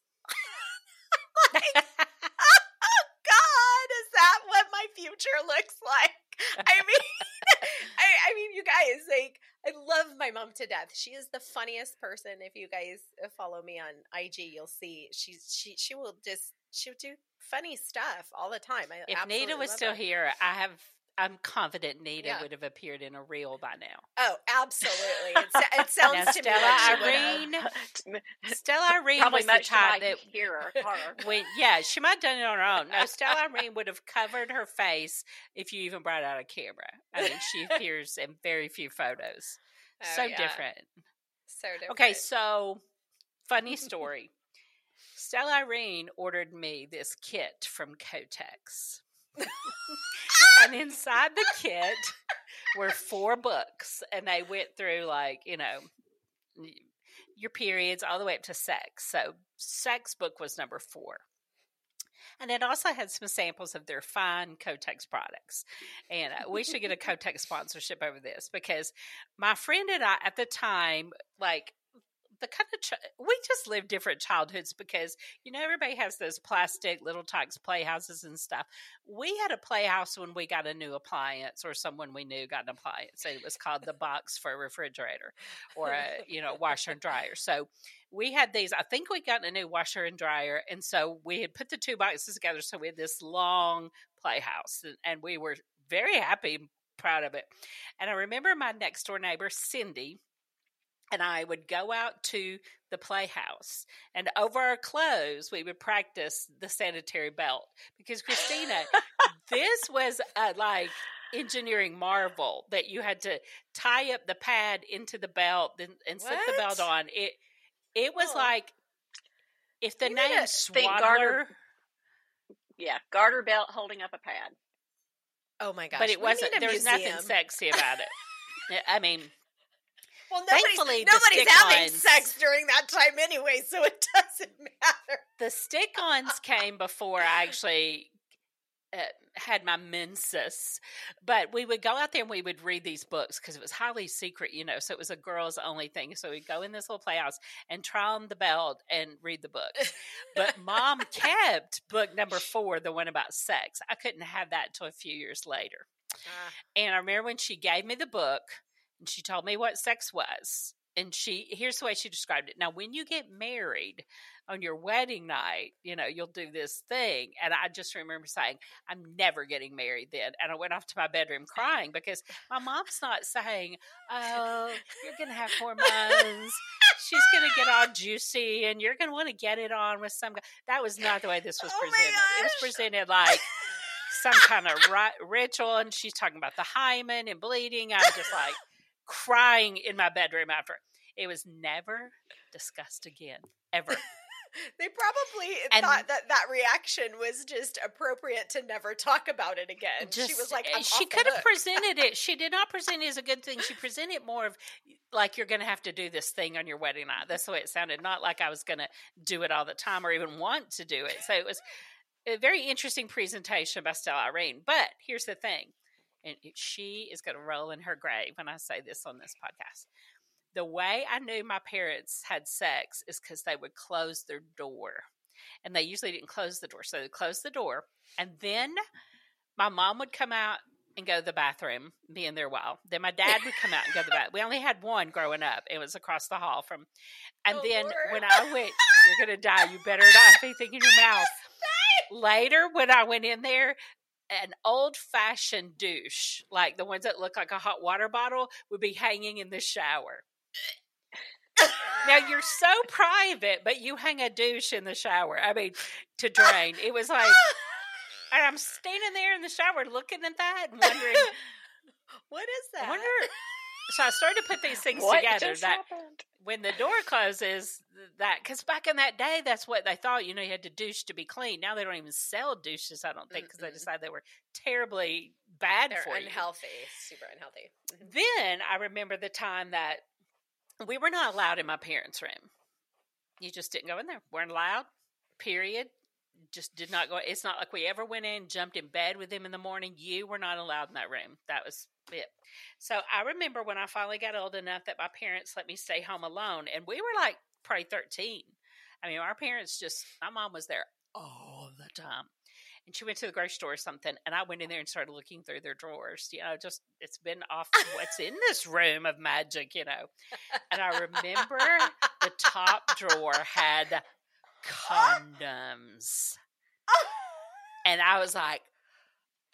Like, oh God, is that what my future looks like? I mean, I, I mean, you guys, like, I love my mom to death. She is the funniest person. If you guys uh, follow me on IG, you'll see she's she she will just she'll do funny stuff all the time. I if Nita was still her. here, I have I'm confident Nita yeah. would have appeared in a reel by now. Oh, absolutely! It, it sounds now, to Stella Irene. Stella Irene Probably was the type that hear her. When, yeah, she might have done it on her own. No, Stella Irene would have covered her face if you even brought out a camera. I mean, she appears in very few photos. Oh, so yeah. different. So different. Okay, so funny story. Stella Irene ordered me this kit from Kotex and inside the kit were four books, and they went through like you know your periods all the way up to sex. So, sex book was number four. And it also had some samples of their fine Kotex products. And uh, we should get a Kotex sponsorship over this because my friend and I, at the time, like the kind of ch- we just live different childhoods because you know everybody has those plastic little Tikes playhouses and stuff. We had a playhouse when we got a new appliance or someone we knew got an appliance. And it was called the box for a refrigerator or a you know washer and dryer. So we had these. I think we got a new washer and dryer, and so we had put the two boxes together. So we had this long playhouse, and, and we were very happy, proud of it. And I remember my next door neighbor Cindy and I would go out to the playhouse and over our clothes we would practice the sanitary belt because Christina this was a, like engineering marvel that you had to tie up the pad into the belt and, and slip the belt on. It it was oh. like if the you name Swaddler garter, yeah garter belt holding up a pad. Oh my gosh but it wasn't there was nothing sexy about it. I mean well, nobody's, Thankfully, nobody's having sex during that time anyway, so it doesn't matter. The stick-ons came before I actually uh, had my menses, but we would go out there and we would read these books because it was highly secret, you know. So it was a girls only thing. So we'd go in this little playhouse and try on the belt and read the book. but mom kept book number four, the one about sex. I couldn't have that until a few years later. Uh, and I remember when she gave me the book and she told me what sex was. And she, here's the way she described it. Now, when you get married on your wedding night, you know, you'll do this thing. And I just remember saying, I'm never getting married then. And I went off to my bedroom crying because my mom's not saying, Oh, you're going to have hormones. She's going to get all juicy and you're going to want to get it on with some guy. That was not the way this was oh presented. It was presented like, some kind of ri- ritual, and she's talking about the hymen and bleeding. I'm just like, crying in my bedroom after. It was never discussed again, ever. they probably And- thought that that reaction was just appropriate to never talk about it again. she was like, eh, I'm she could have presented it. She did not present it as a good thing. She presented it more of like you're going to have to do this thing on your wedding night. That's the way it sounded. Not like I was going to do it all the time or even want to do it. So it was a very interesting presentation by Stella Irene. But here's the thing, and she is going to roll in her grave when I say this on this podcast. The way I knew my parents had sex is because they would close their door. And they usually didn't close the door. So they closed the door. And then my mom would come out and go to the bathroom, be in there a while. Then my dad would come out and go to the bathroom. We only had one growing up. It was across the hall from. And Oh, then Lord. when I went, you're going to die. You better not have anything in your mouth. Later, when I went in there, an old fashioned douche, like the ones that look like a hot water bottle, would be hanging in the shower. now you're so private, but you hang a douche in the shower. I mean, to drain. It was like, and I'm standing there in the shower looking at that and wondering, what is that? I wonder. So I started to put these things what together. just That happened? when the door closes, that because back in that day, that's what they thought. You know, you had to douche to be clean. Now they don't even sell douches. I don't think because they decided they were terribly bad They're for you. unhealthy, super unhealthy. Mhm. Then I remember the time that we were not allowed in my parents' room. You just didn't go in there. weren't allowed. Period. Just did not go. It's not like we ever went in, jumped in bed with him in the morning. You were not allowed in that room. That was it. So I remember when I finally got old enough that my parents let me stay home alone, and we were like probably thirteen. I mean, our parents just. My mom was there all the time and she went to the grocery store or something and i went in there and started looking through their drawers you know just it's been off what's in this room of magic you know and i remember the top drawer had condoms and i was like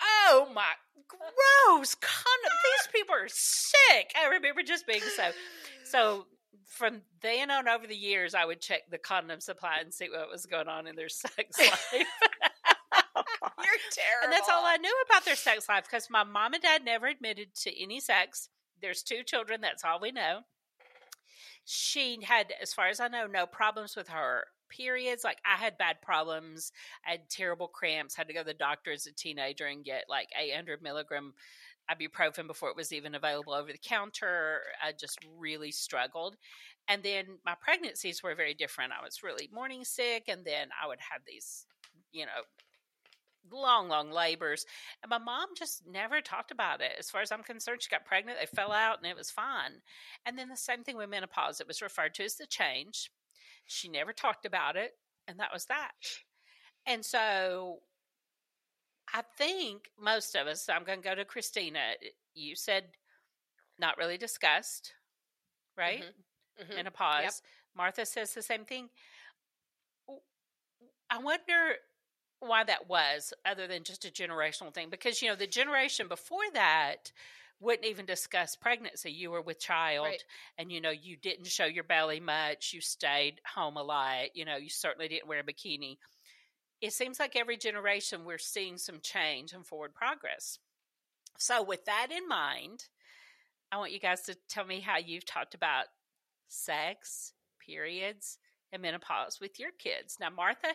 oh my gross condom these people are sick i remember just being so so from then on over the years i would check the condom supply and see what was going on in their sex life oh You're terrible. and that's all I knew about their sex life because my mom and dad never admitted to any sex. There's two children. That's all we know. She had, as far as I know, no problems with her periods. Like I had bad problems. I had terrible cramps. Had to go to the doctor as a teenager and get like 800 milligram ibuprofen before it was even available over the counter. I just really struggled. And then my pregnancies were very different. I was really morning sick, and then I would have these, you know, long, long labors. And my mom just never talked about it. As far as I'm concerned, she got pregnant, they fell out, and it was fine. And then the same thing with menopause. It was referred to as the change. She never talked about it, and that was that. And so I think most of us, I'm going to go to Christina. You said not really discussed, right? Mhm. Menopause. Martha says the same thing. I wonder why that was, other than just a generational thing. Because, you know, the generation before that wouldn't even discuss pregnancy. You were with child Right. and, you know, you didn't show your belly much. You stayed home a lot. You know, you certainly didn't wear a bikini. It seems like every generation we're seeing some change and forward progress. So, with that in mind, I want you guys to tell me how you've talked about sex, periods, and menopause with your kids. Now, Martha,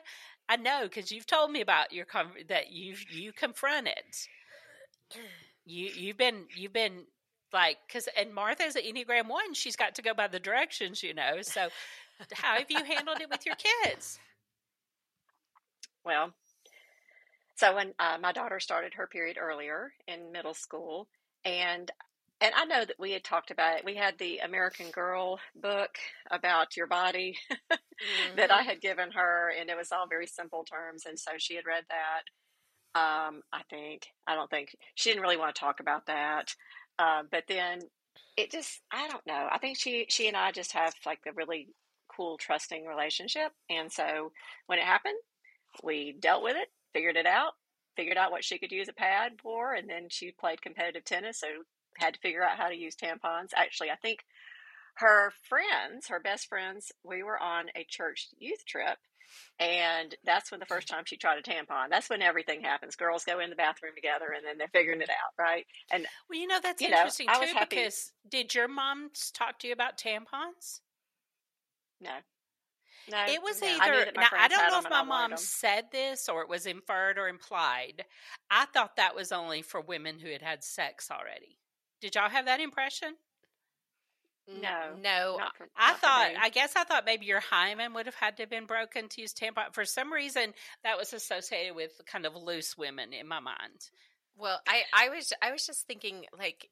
I know because you've told me about your con- that you you confront it. You you've been you've been like because and Martha's an Enneagram one. She's got to go by the directions, you know. So, how have you handled it with your kids? Well, so when uh, my daughter started her period earlier in middle school, and and I know that we had talked about it. We had the American Girl book about your body that I had given her, and it was all very simple terms, and so she had read that. Um, I think I don't think she didn't really want to talk about that, um, but then it just I don't know. I think she she and I just have like a really cool trusting relationship, and so when it happened, we dealt with it, figured it out, figured out what she could use a pad for, and then she played competitive tennis, so had to figure out how to use tampons. Actually, I think her friends, her best friends, we were on a church youth trip, and that's when the first time she tried a tampon. That's when everything happens. Girls go in the bathroom together, and then they're figuring it out, right? And Well, you know that's You interesting I was too because did your mom talk to you about tampons? no, No, It was no. Either my now I don't know if my mom said this or it was inferred or implied. I thought that was only for women who had had sex already. Did y'all have that impression? No, no. For, I thought. I guess I thought maybe your hymen would have had to have been broken to use tampon. For some reason, that was associated with kind of loose women in my mind. Well, I I was I was just thinking like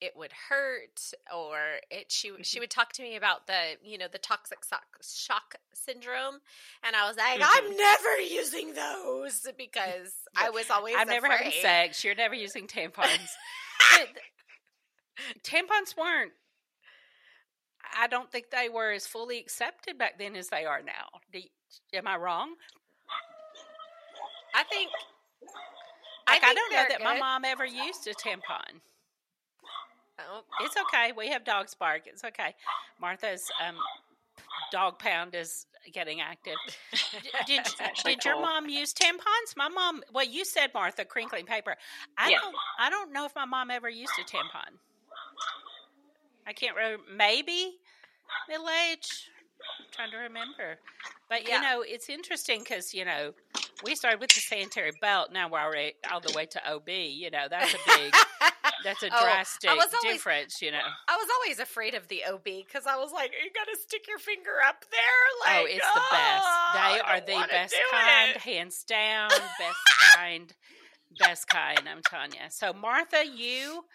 it would hurt or it she Mm-hmm. she would talk to me about the you know the toxic shock, shock syndrome and I was like Mhm. I'm never using those because I was always I'm never having afraid. sex. You're never using tampons. Tampons weren't. I don't think they were as fully accepted back then as they are now. Do am I wrong? I think Like, I, think don't know that my mom ever used a tampon. Oh, It's okay. We have dogs bark. It's okay. Martha's um, dog pound is getting active. Did did your mom use tampons? My mom. Well, you said Martha crinkling paper. I Yeah. don't. I don't know if my mom ever used a tampon. I can't remember. Maybe middle age. I'm trying to remember. But Yeah. you know, it's interesting because you know we started with the sanitary belt. Now we're already all the way to OB. You know, that's a big. That's a Oh, drastic was always- difference. You know. I was always afraid of the OB because I was like, "Are you to stick your finger up there. Oh, like, oh, it's the best. "Oh, They are the best kind, it." hands down. Best kind, best kind. I'm telling you. So Martha, you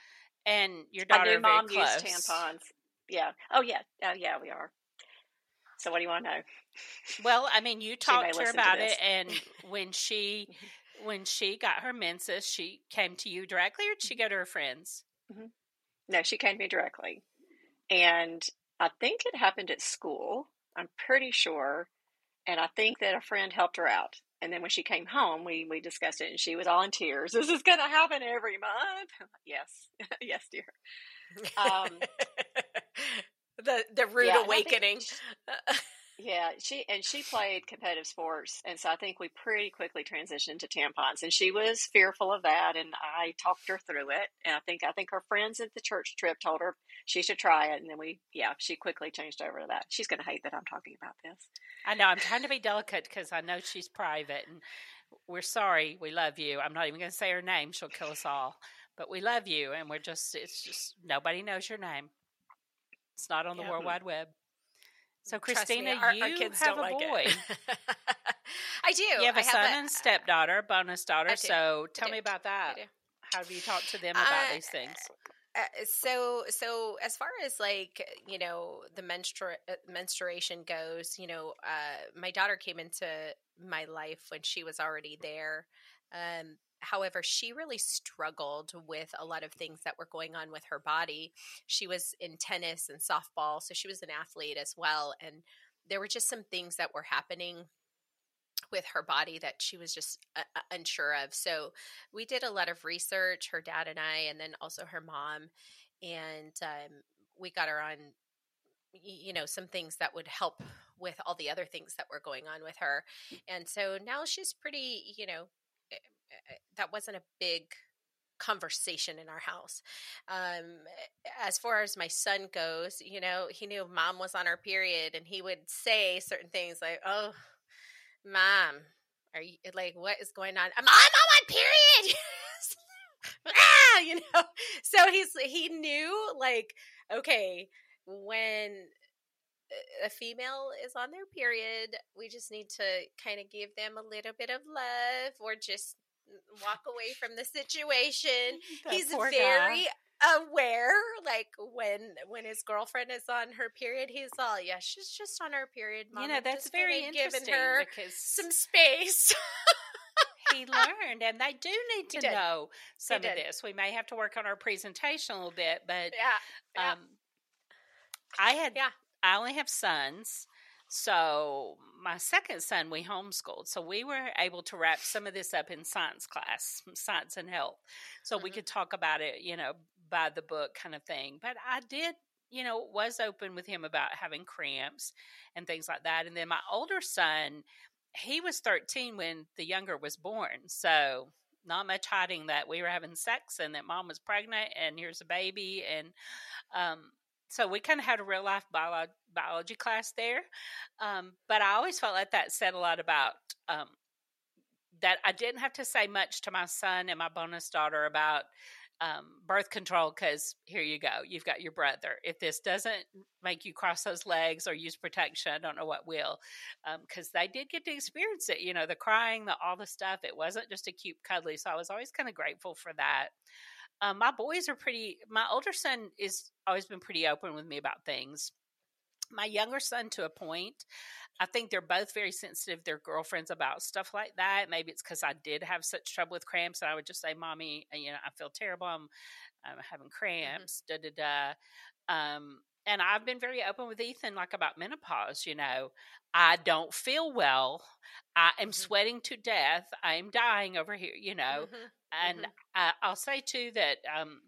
and your I daughter knew are mom close. used tampons. Yeah. Oh yeah. Oh yeah. We are. So what do you want to know? Well, I mean, you talked to her listen to about it, and when she when she got her menses, she came to you directly, or did she mm-hmm. go to her friends? Mm-hmm. No, she came to me directly, and I think it happened at school. I'm pretty sure, and I think that a friend helped her out. And then when she came home, we we discussed it, and she was all in tears. This is going to happen every month. Yes, yes, dear. Um, the the rude yeah, and I think awakening. Yeah, she and she played competitive sports, and so I think we pretty quickly transitioned to tampons, and she was fearful of that, and I talked her through it, and I think I think her friends at the church trip told her she should try it, and then we yeah she quickly changed over to that. She's going to hate that I'm talking about this. I know I'm trying to be delicate because I know she's private, and we're sorry. We love you. I'm not even going to say her name; she'll kill us all. But we love you, and we're just it's just nobody knows your name. It's not on the Yeah. World hmm. Wide Web. So, Trust me, Christina, our, you our kids have don't a like boy. I do. You have a I son and stepdaughter, bonus daughter. So, tell me about that. How do you talk to them about Uh, these things? Uh, so so as far as like you know the menstrua- uh, menstruation goes you know uh my daughter came into my life when she was already there um however she really struggled with a lot of things that were going on with her body. She was in tennis and softball so she was an athlete as well and there were just some things that were happening with her body that she was just uh, uh, unsure of. So we did a lot of research her dad and i and then also her mom and um, we got her on you know some things that would help with all the other things that were going on with her. And so now she's pretty you know that wasn't a big conversation in our house. Um as far as my son goes you know he knew mom was on her period and he would say certain things like oh mom are you like what is going on? I'm, I'm on my period! Ah you know? So he's he knew like okay when a female is on their period we just need to kind of give them a little bit of love or just walk away from the situation That he's poor guy. very aware like when when his girlfriend is on her period he's all yeah she's just on her period Mom. You know, that's just very interesting her because some space he learned, and they do need to know some of this. We may have to work on our presentation a little bit, but yeah yeah. um, I had Yeah. I only have sons. So my second son we homeschooled. So we were able to wrap some of this up in science class, science and health. So we Mhm. could talk about it, you know, by the book kind of thing. But I did, you know, was open with him about having cramps and things like that. And then my older son, he was 13 when the younger was born. So not much hiding that we were having sex and that mom was pregnant and here's a baby and um so we kind of had a real life bio- biology class there. Um, but I always felt like that said a lot about um, that I didn't have to say much to my son and my bonus daughter about um, birth control because here you go, you've got your brother. If this doesn't make you cross those legs or use protection, I don't know what will. Because um, they did get to experience it, you know, the crying, the all the stuff. It wasn't just a cute cuddly. So I was always kind of grateful for that. Um, my boys are pretty. My older son is always been pretty open with me about things. My younger son, to a point, I think they're both very sensitive. Their girlfriends about stuff like that. Maybe it's because I did have such trouble with cramps, and I would just say, "Mommy, uh, you know, I feel terrible. I'm, I'm having mm-hmm. cramps." Mm-hmm. Da da da. Um, and I've been very open with Ethan, like about menopause. You know, I don't feel well. I am mm-hmm. sweating to death. I am dying over here. You know, mm-hmm. and mm-hmm. I, will say too that um,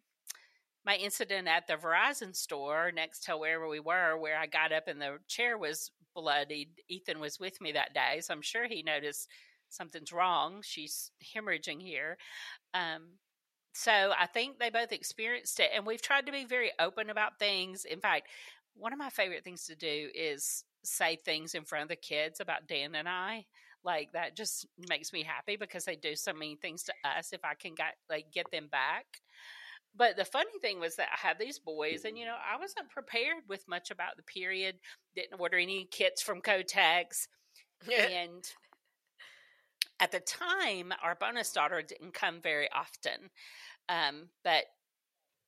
my incident at the Verizon store next to wherever we were, where I got up and the chair was bloodied. Ethan was with me that day, so I'm sure he noticed something's wrong. She's hemorrhaging here. Um, so I think they both experienced it, and we've tried to be very open about things. In fact, one of my favorite things to do is say things in front of the kids about Dan and I. Like that just makes me happy because they do so many things to us. If I can get like get them back, but the funny thing was that I had these boys, and you know, I wasn't prepared with much about the period. Didn't order any kits from Kotex, and at the time, our bonus daughter didn't come very often, um, but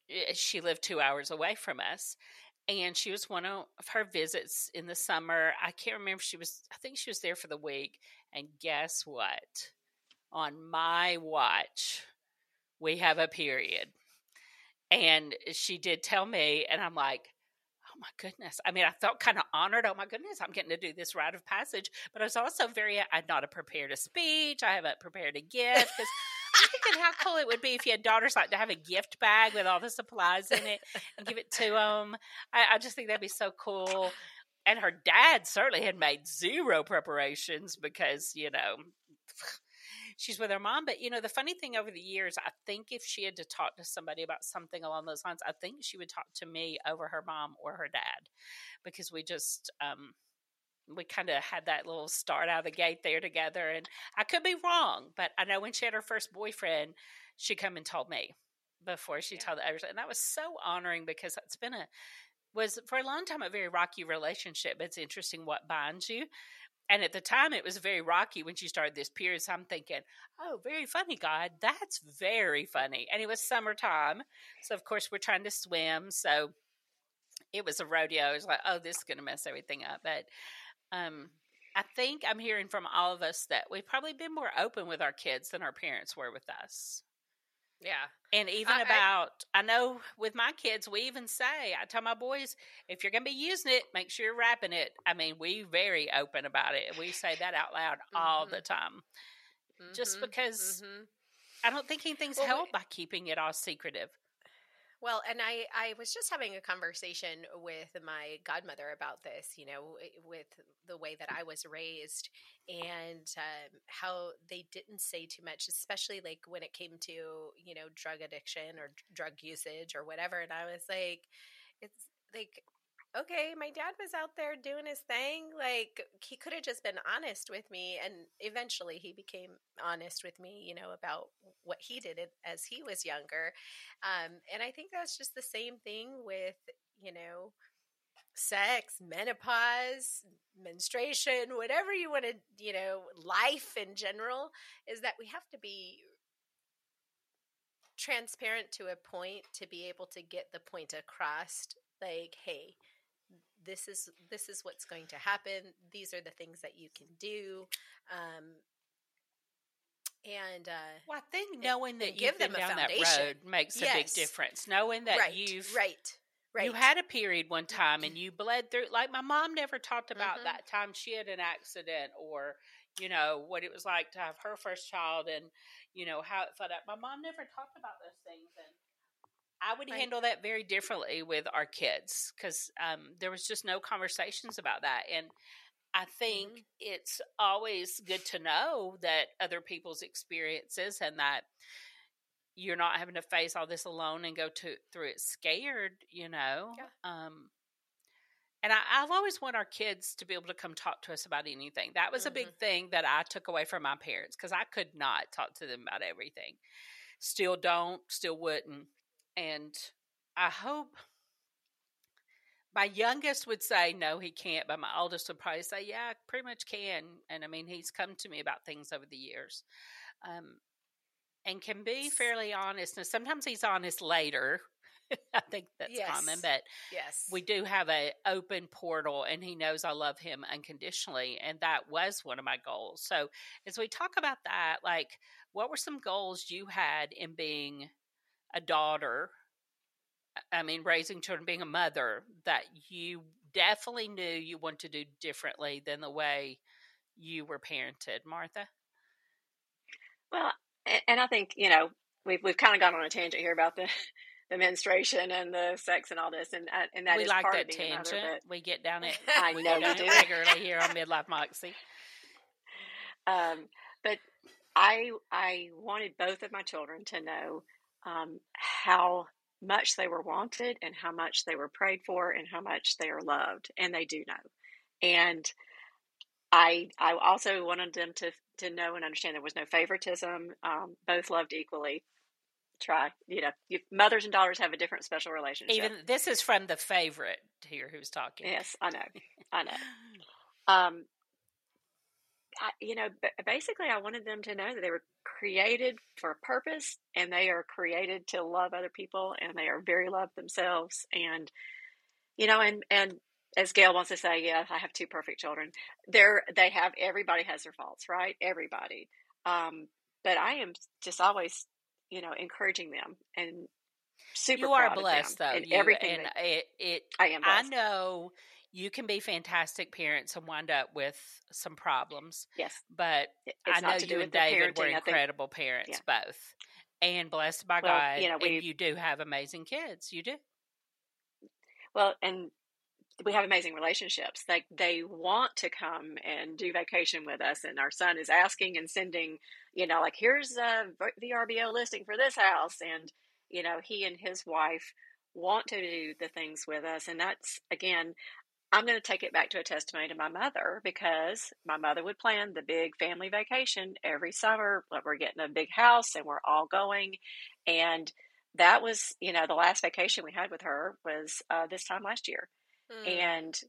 eh, she lived two hours away from us. And she was one of her visits in the summer. I can't remember. She was, I think she was there for the week. And guess what? On my watch, we have a period. And she did tell me, and I'm like, my goodness. I mean, I felt kind of honored. Oh my goodness, I'm getting to do this rite of passage. But I was also very, uh, I'd not prepared a speech. I haven't prepared a gift. Because I'm thinking how cool it would be if you had daughters like to have a gift bag with all the supplies in it and give it to them. I, I just think that'd be so cool. And her dad certainly had made zero preparations because, you know, she's with her mom. But you know, the funny thing over the years, I think if she had to talk to somebody about something along those lines, I think she would talk to me over her mom or her dad because we just um we kind of had that little start out of the gate there together and I could be wrong, but I know when she had her first boyfriend, she come and told me before she yeah. told the others. And that was so honoring because it's been a was for a long time a very rocky relationship. But it's interesting what binds you and at the time it was very rocky when she started this period so i'm thinking oh very funny god that's very funny. And it was summertime so of course we're trying to swim so it was a rodeo it was like oh this is going to mess everything up but um i think i'm hearing from all of us that we've probably been more open with our kids than our parents were with us yeah. And even I, about, I, I, know with my kids, we even say, I tell my boys, if you're going to be using it, make sure you're wrapping it. I mean, we very open about it. We say that out loud mm-hmm. all the time. Mm-hmm. Just because mm-hmm. I don't think anything's well, helped by keeping it all secretive. Well, and I, I was just having a conversation with my godmother about this, you know, with the way that I was raised and um, how they didn't say too much, especially like when it came to, you know, drug addiction or drug usage or whatever. And I was like, it's like, okay, my dad was out there doing his thing. Like he could have just been honest with me, and eventually he became honest with me, you know, about what he did as he was younger. Um, and I think that's just the same thing with you know sex, menopause, menstruation, whatever you want to, you know, life in general, is that we have to be transparent to a point to be able to get the point across like hey this is this is what's going to happen these are the things that you can do um, and uh, well, I think knowing that you've been down that road makes yes. a big difference. Knowing that right. you've right, right, you had a period one time and you bled through. Like my mom never talked about mm-hmm. that time she had an accident or you know what it was like to have her first child and you know how it felt. My mom never talked about those things and I would handle that very differently with our kids because um, there was just no conversations about that. And I think mm-hmm. it's always good to know that other people's experiences and that you're not having to face all this alone and go to through it scared, you know. Yeah. Um, and I, I've always want our kids to be able to come talk to us about anything. That was a big Mhm. thing that I took away from my parents because I could not talk to them about everything. Still don't, still wouldn't. And I hope my youngest would say no, he can't, but my oldest would probably say, yeah, I pretty much can. And I mean, he's come to me about things over the years, um, and can be fairly honest. And sometimes he's honest later. I think that's common, but Yes. we do have a open portal, and he knows I love him unconditionally, and that was one of my goals. So as we talk about that, like, what were some goals you had in being a daughter I mean, raising children, being a mother, that you definitely knew you wanted to do differently than the way you were parented, Martha? Well, and I think you know we've we've kind of gone on a tangent here about the the menstruation and the sex and all this, and uh, and that we is like part that a mother, we get down it. I we know get you down it do. regularly here on Midlife Moxie. Um, but I I wanted both of my children to know um, how much they were wanted and how much they were prayed for and how much they are loved, and they do know. And I I also wanted them to to know and understand there was no favoritism. Um, both loved equally. Try you know you, mothers and daughters have a different special relationship. Even this is from the favorite here who's talking. yes, I know, I know. Um, I, you know, basically, I wanted them to know that they were created for a purpose, and they are created to love other people, and they are very loved themselves. And you know, and and as Gail wants to say, yeah, I have two perfect children. They're they have everybody has their faults, right? Everybody. Um, but I am just always, you know, encouraging them and super. You are proud of blessed, them though. and you, everything. and that- it, it I am. I know you can be fantastic parents and wind up with some problems, Yes, but It- I know you and David were incredible parents, both. And blessed by Well, God, you know, we- you do have amazing kids. You do. Well, and we have amazing relationships. Like they want to come and do vacation with us, and our son is asking and sending, you know, like here's a VRBO listing for this house, and you know, he and his wife want to do the things with us, and that's again. I'm going to take it back to a testimony to my mother because my mother would plan the big family vacation every summer. Like we're getting a big house and we're all going. And that was, you know, the last vacation we had with her was uh, this time last year Mm. and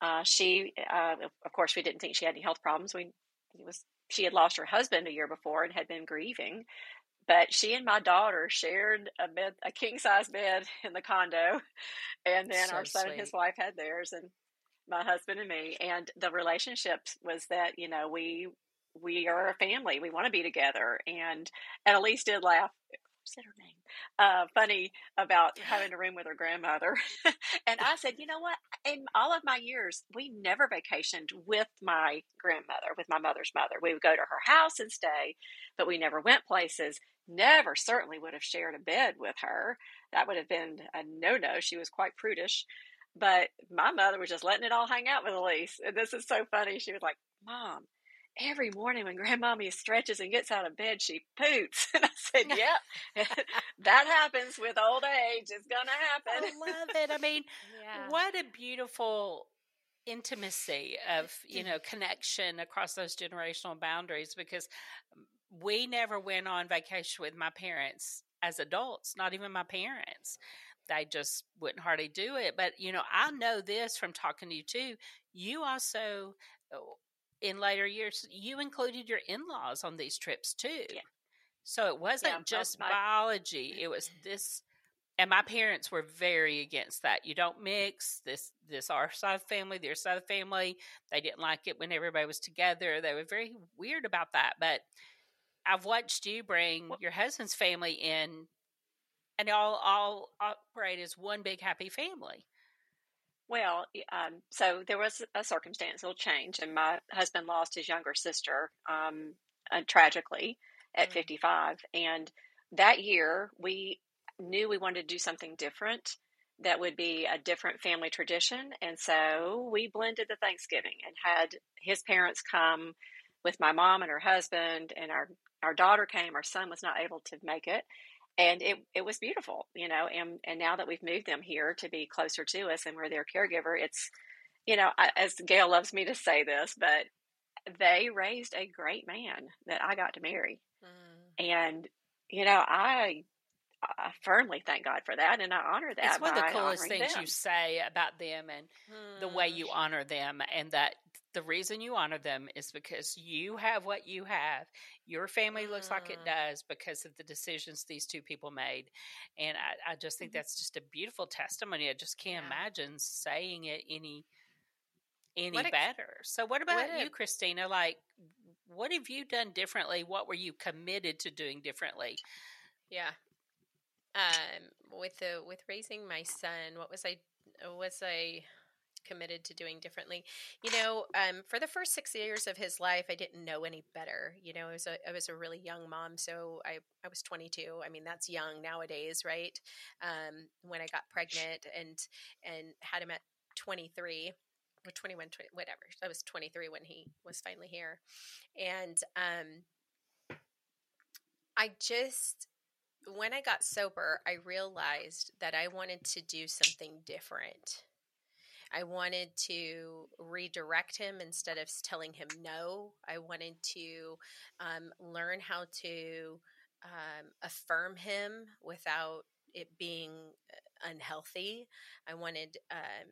uh, she, uh, of- of course, we didn't think she had any health problems. We it was she had lost her husband a year before and had been grieving, but she and my daughter shared a bed, a king size bed in the condo, and then So our son and his wife had theirs, and my husband and me, and the relationship was that you know we we are a family. We want to be together, and and Elise did laugh. Said her name? Uh, funny about having a room with her grandmother. and I said, you know what? In all of my years, we never vacationed with my grandmother, with my mother's mother. We would go to her house and stay, but we never went places. Never certainly would have shared a bed with her. That would have been a no no. She was quite prudish. But my mother was just letting it all hang out with Elise. And this is so funny. She was like, Mom, every morning when grandmommy stretches and gets out of bed, she poots. And I said, Yep, that happens with old age. It's going to happen. I love it. I mean, Yeah. what a beautiful intimacy of you know connection across those generational boundaries because mm, we never went on vacation with my parents as adults not even my parents they just wouldn't hardly do it but you know i know this from talking to you too you also oh, in later years you included your in-laws on these trips too Yeah. so it wasn't well, just my- biology it was this and my parents were very against that. You don't mix this this our side family, their side of the family. They didn't like it when everybody was together. They were very weird about that. But I've watched you bring your husband's family in, and y'all all operate as one big happy family. Well, um, so there was a circumstantial change, and my husband lost his younger sister um, uh, tragically at Mm. 55. And that year, we knew we wanted to do something different that would be a different family tradition. And so we blended the Thanksgiving and had his parents come with my mom and her husband, and our our daughter came. Our son was not able to make it, and it it was beautiful, you know. And and now that we've moved them here to be closer to us, and we're their caregiver, it's you know, I, as Gail loves me to say this, but they raised a great man that I got to marry, mm. and you know, I I firmly thank God for that, and I honor that. It's one of the coolest things them. you say about them, and mm. the way you hmm. honor them, and that the reason you honor them is because you have what you have. Your family mm. looks like it mm. does because of the decisions these two people made, and I, I just think mm-hmm. that's just a beautiful testimony. I just can't yeah. imagine saying it any any what better. A, so, what about what a, you, Christina? Like, what have you done differently? What were you committed to doing differently? Yeah, um, with the with raising my son, what was I was I committed to doing differently? You know, um, for the first six years of his life, I didn't know any better. You know, I was a I was a really young mom, so I I was 22. I mean, that's young nowadays, right? Um, when I got pregnant and and had him at 23 or 21 20, whatever i was 23 when he was finally here and um i just when I got sober, I realized that I wanted to do something different. I wanted to redirect him instead of telling him no. I wanted to um, learn how to um, affirm him without it being uh, unhealthy. I wanted um,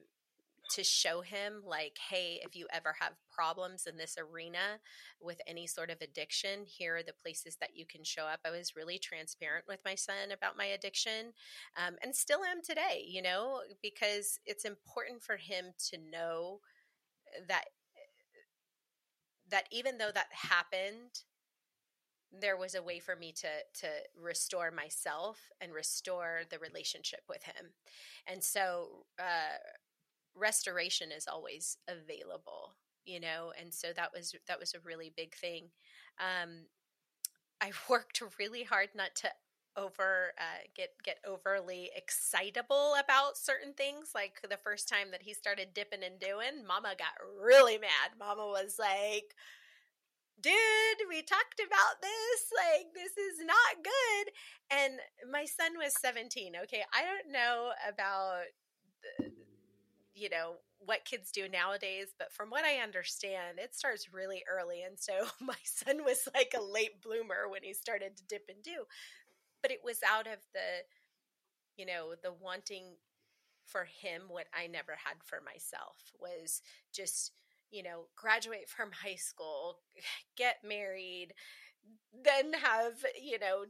to show him like hey if you ever have problems in this arena with any sort of addiction here are the places that you can show up. I was really transparent with my son about my addiction um, and still am today you know because it's important for him to know that that even though that happened there was a way for me to to restore myself and restore the relationship with him. And so uh, restoration is always available you know and so that was that was a really big thing. Um, i worked really hard not to over uh, get get overly excitable about certain things like the first time that he started dipping and doing mama got really mad. Mama was like dude we talked about this like this is not good. And my son was 17 okay? I don't know about you know what kids do nowadays but from what i understand it starts really early and so my son was like a late bloomer when he started to dip and do but it was out of the you know the wanting for him what i never had for myself was just you know graduate from high school get married then have you know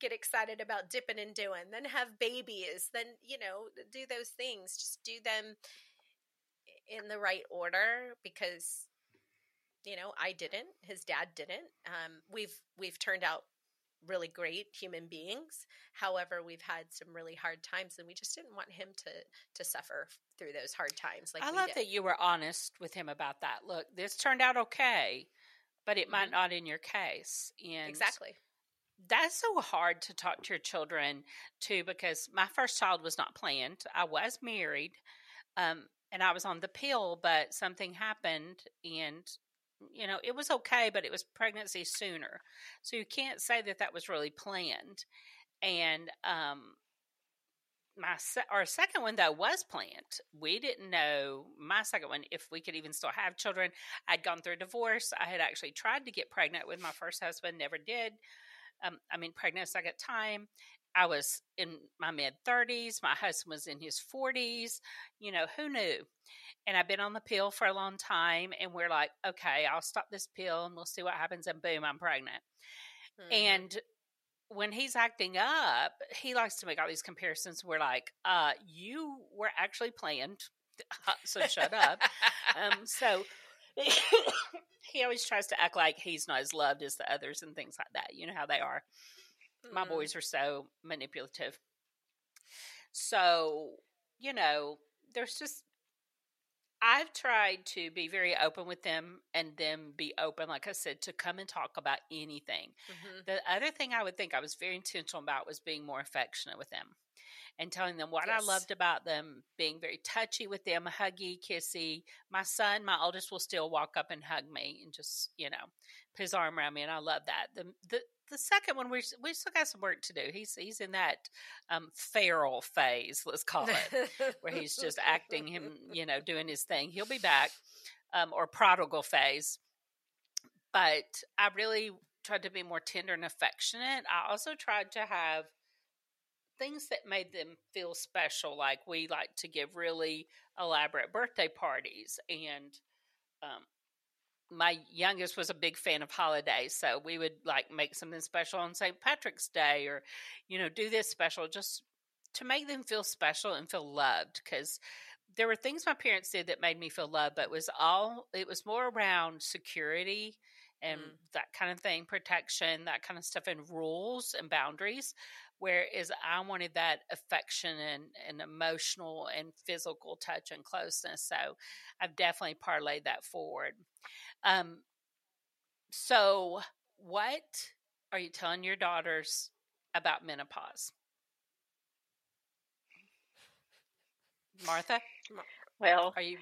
get excited about dipping and doing then have babies then you know do those things just do them in the right order because you know I didn't his dad didn't. Um, we've we've turned out really great human beings. However we've had some really hard times and we just didn't want him to to suffer through those hard times like I love did. that you were honest with him about that. Look this turned out okay but it mm-hmm. might not in your case. And exactly. that's so hard to talk to your children too because my first child was not planned. I was married um, and I was on the pill, but something happened and you know, it was okay, but it was pregnancy sooner. So you can't say that that was really planned. And um my se- our second one though was planned. We didn't know my second one if we could even still have children. I'd gone through a divorce. I had actually tried to get pregnant with my first husband, never did. Um, I mean, pregnant a second time, I was in my mid 30s. My husband was in his 40s. You know, who knew? And I've been on the pill for a long time. And we're like, okay, I'll stop this pill and we'll see what happens. And boom, I'm pregnant. Mm-hmm. And when he's acting up, he likes to make all these comparisons. We're like, uh, you were actually planned. so shut up. um, so he always tries to act like he's not as loved as the others and things like that. You know how they are. Mm-hmm. My boys are so manipulative. So, you know, there's just I've tried to be very open with them and them be open, like I said, to come and talk about anything. Mm-hmm. The other thing I would think I was very intentional about was being more affectionate with them. and telling them what Yes. I loved about them, being very touchy with them, huggy, kissy. My son, my oldest, will still walk up and hug me and just, you know, his arm around me, and I love that. The the the second one, we we still got some work to do. He's he's in that um, feral phase, let's call it, where he's just acting him, you know, doing his thing. He'll be back, um, or prodigal phase. But I really tried to be more tender and affectionate. I also tried to have things that made them feel special. Like we like to give really elaborate birthday parties, and um, my youngest was a big fan of holidays, so we would like make something special on St. Patrick's Day, or you know, do this special just to make them feel special and feel loved. Because there were things my parents did that made me feel loved, but it was all it was more around security and Mm. that kind of thing, protection, that kind of stuff, and rules and boundaries. Whereas I wanted that affection and, and emotional and physical touch and closeness. So I've definitely parlayed that forward. Um, so, what are you telling your daughters about menopause? Martha, Well, are you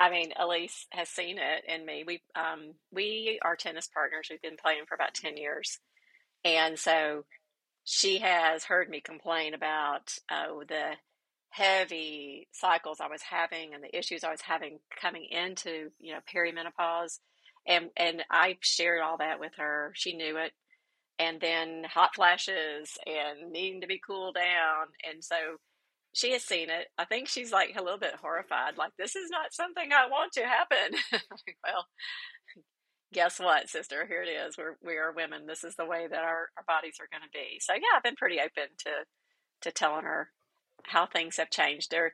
I mean, Elise has seen it in me. We um we are tennis partners. We've been playing for about ten years, and so she has heard me complain about oh the heavy cycles I was having and the issues I was having coming into you know perimenopause, and and I shared all that with her. She knew it, and then hot flashes and needing to be cooled down, and so she has seen it. I think she's like a little bit horrified. Like, this is not something I want to happen. well, guess what, sister? Here it is. We're we are women. This is the way that our, our bodies are going to be. So yeah, I've been pretty open to to telling her how things have changed. There are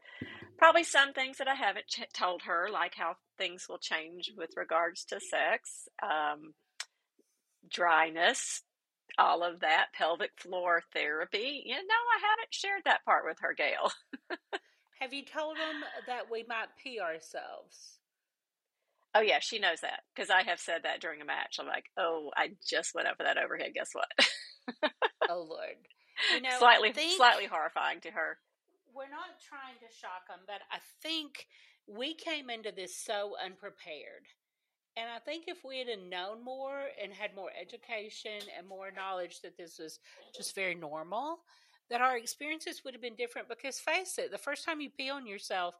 probably some things that I haven't ch- told her, like how things will change with regards to sex, um, dryness, all of that, pelvic floor therapy. You know, I haven't shared that part with her, Gail. have you told them that we might pee ourselves? Oh yeah, she knows that because I have said that during a match. I'm like, oh, I just went up for that overhead. Guess what? Oh Lord, you know, slightly, think- slightly horrifying to her. We're not trying to shock them, but I think we came into this so unprepared. And I think if we had known more and had more education and more knowledge that this was just very normal, that our experiences would have been different. Because face it, the first time you pee on yourself,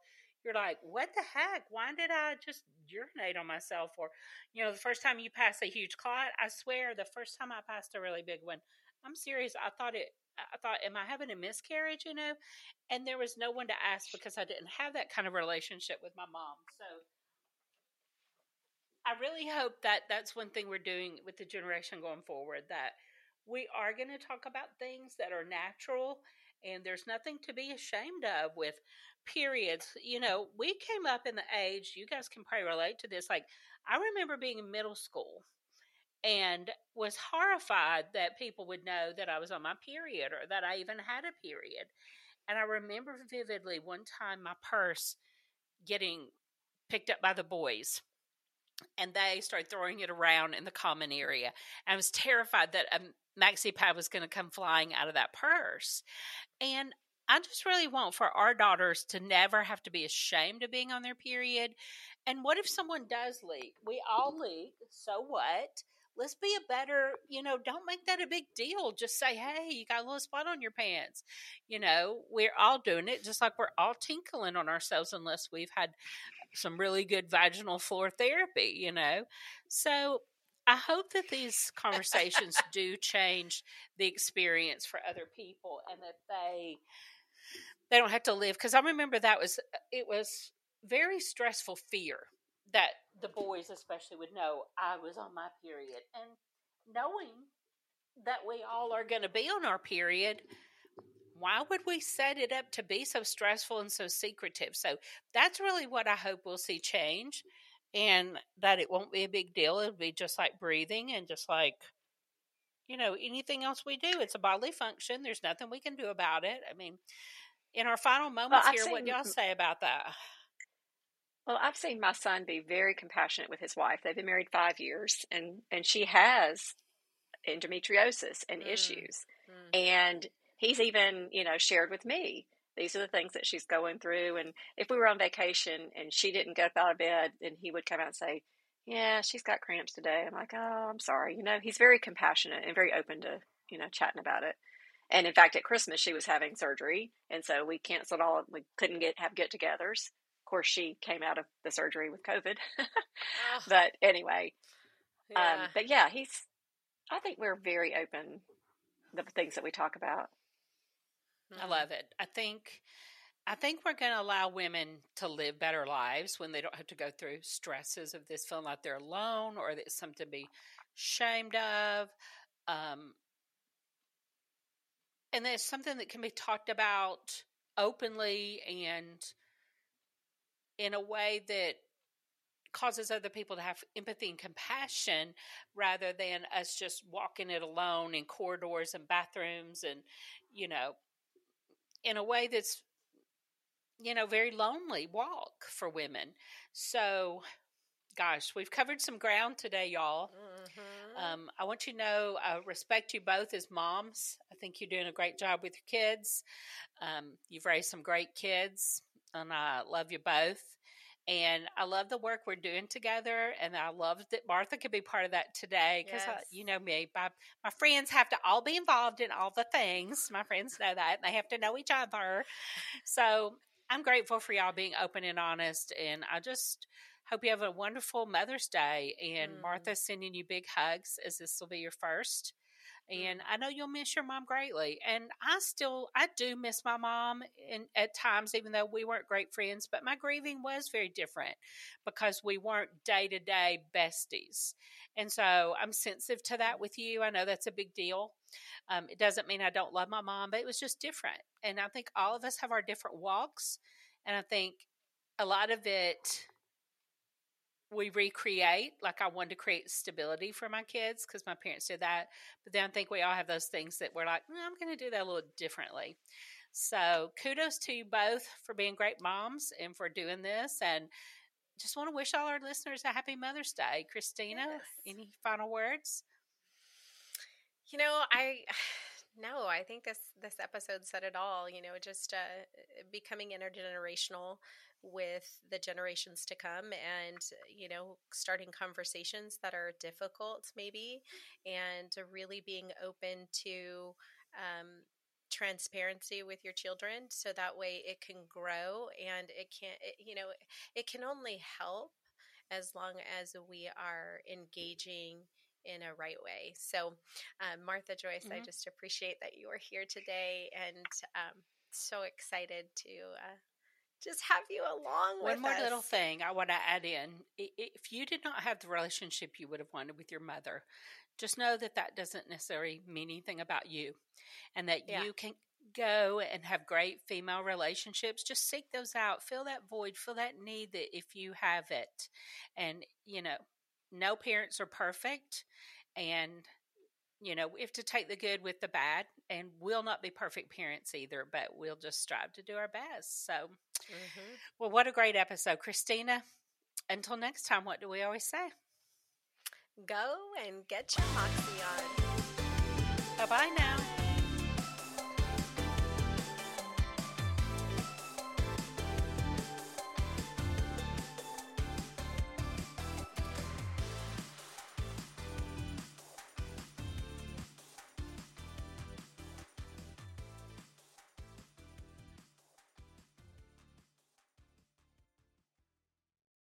you're like, what the heck? Why did I just urinate on myself? Or, you know, the first time you pass a huge clot, I swear, the first time I passed a really big one, I'm serious. I thought it, I thought, am I having a miscarriage? You know? And there was no one to ask because I didn't have that kind of relationship with my mom. So I really hope that that's one thing we're doing with the generation going forward that we are going to talk about things that are natural and there's nothing to be ashamed of with periods. You know, we came up in the age, you guys can probably relate to this. Like, I remember being in middle school and was horrified that people would know that I was on my period or that I even had a period. And I remember vividly one time my purse getting picked up by the boys and they started throwing it around in the common area. I was terrified that a maxi pad was going to come flying out of that purse. And I just really want for our daughters to never have to be ashamed of being on their period. And what if someone does leak? We all leak. So what? Let's be a better, you know, don't make that a big deal. Just say, hey, you got a little spot on your pants. You know, we're all doing it just like we're all tinkling on ourselves unless we've had some really good vaginal floor therapy, you know. So I hope that these conversations do change the experience for other people and that they they don't have to live because I remember that was uh, it was very stressful fear that the boys especially would know I was on my period and knowing that we all are going to be on our period why would we set it up to be so stressful and so secretive? So that's really what I hope we'll see change and that it won't be a big deal. It'll be just like breathing and just like, you know, anything else we do. It's a bodily function. There's nothing we can do about it. I mean, in our final moments I've here, what do y'all say about that? Well, I've seen my son be very compassionate with his wife. They've been married five years, and and she has endometriosis and Mm. issues, Mm. and he's even you know shared with me these are the things that she's going through. And if we were on vacation and she didn't get up out of bed, and he would come out and say, yeah, she's got cramps today. I'm like, oh, I'm sorry. You know, he's very compassionate and very open to, you know, chatting about it. And in fact, at Christmas, she was having surgery. And so we canceled all, we couldn't get, have get togethers. Of course, she came out of the surgery with COVID. But anyway, um, yeah. Um, but yeah, he's, I think we're very open the things that we talk about. I love it. I think I think we're going to allow women to live better lives when they don't have to go through stresses of this feeling like they're alone or that it's something to be ashamed of. Um, and there's something that can be talked about openly and in a way that causes other people to have empathy and compassion rather than us just walking it alone in corridors and bathrooms and you know in a way that's you know very lonely walk for women. So gosh we've covered some ground today y'all. Mm-hmm. um, i want you to know i respect you both as moms. I think you're doing a great job with your kids. Um, you've raised some great kids and i love you both and I love the work we're doing together, and I love that Martha could be part of that today because yes. you know me, my my friends have to all be involved in all the things. My friends know that they have to know each other. So I'm grateful for y'all being open and honest, and I just hope you have a wonderful Mother's Day. And mm. Martha sending you big hugs as this will be your first and I know you'll miss your mom greatly. And I still, I do miss my mom in, at times, even though we weren't great friends. But my grieving was very different because we weren't day to day besties. And so I'm sensitive to that with you. I know that's a big deal. Um, it doesn't mean I don't love my mom, but it was just different. And I think all of us have our different walks. And I think a lot of it we recreate. Like I wanted to create stability for my kids because my parents did that. But then I think we all have those things that we're like, mm, I'm going to do that a little differently. So kudos to you both for being great moms and for doing this. And just want to wish all our listeners a happy Mother's Day. Christina, yes. any final words? You know, I no, I think this this episode said it all. You know, just uh, becoming intergenerational with the generations to come and you know starting conversations that are difficult maybe and really being open to um, transparency with your children so that way it can grow and it can it, you know it can only help as long as we are engaging in a right way so um, martha joyce mm-hmm. i just appreciate that you are here today and um, so excited to uh, just have you along. One more us. little thing I want to add in. If you did not have the relationship you would have wanted with your mother, just know that that doesn't necessarily mean anything about you and that yeah. you can go and have great female relationships just seek those out fill that void fill that need that if you have it and you know no parents are perfect and you know, we have to take the good with the bad, and we'll not be perfect parents either, but we'll just strive to do our best. So, mm-hmm. well, what a great episode, Christina. Until next time, what do we always say? Go and get your moxie on. Bye bye now.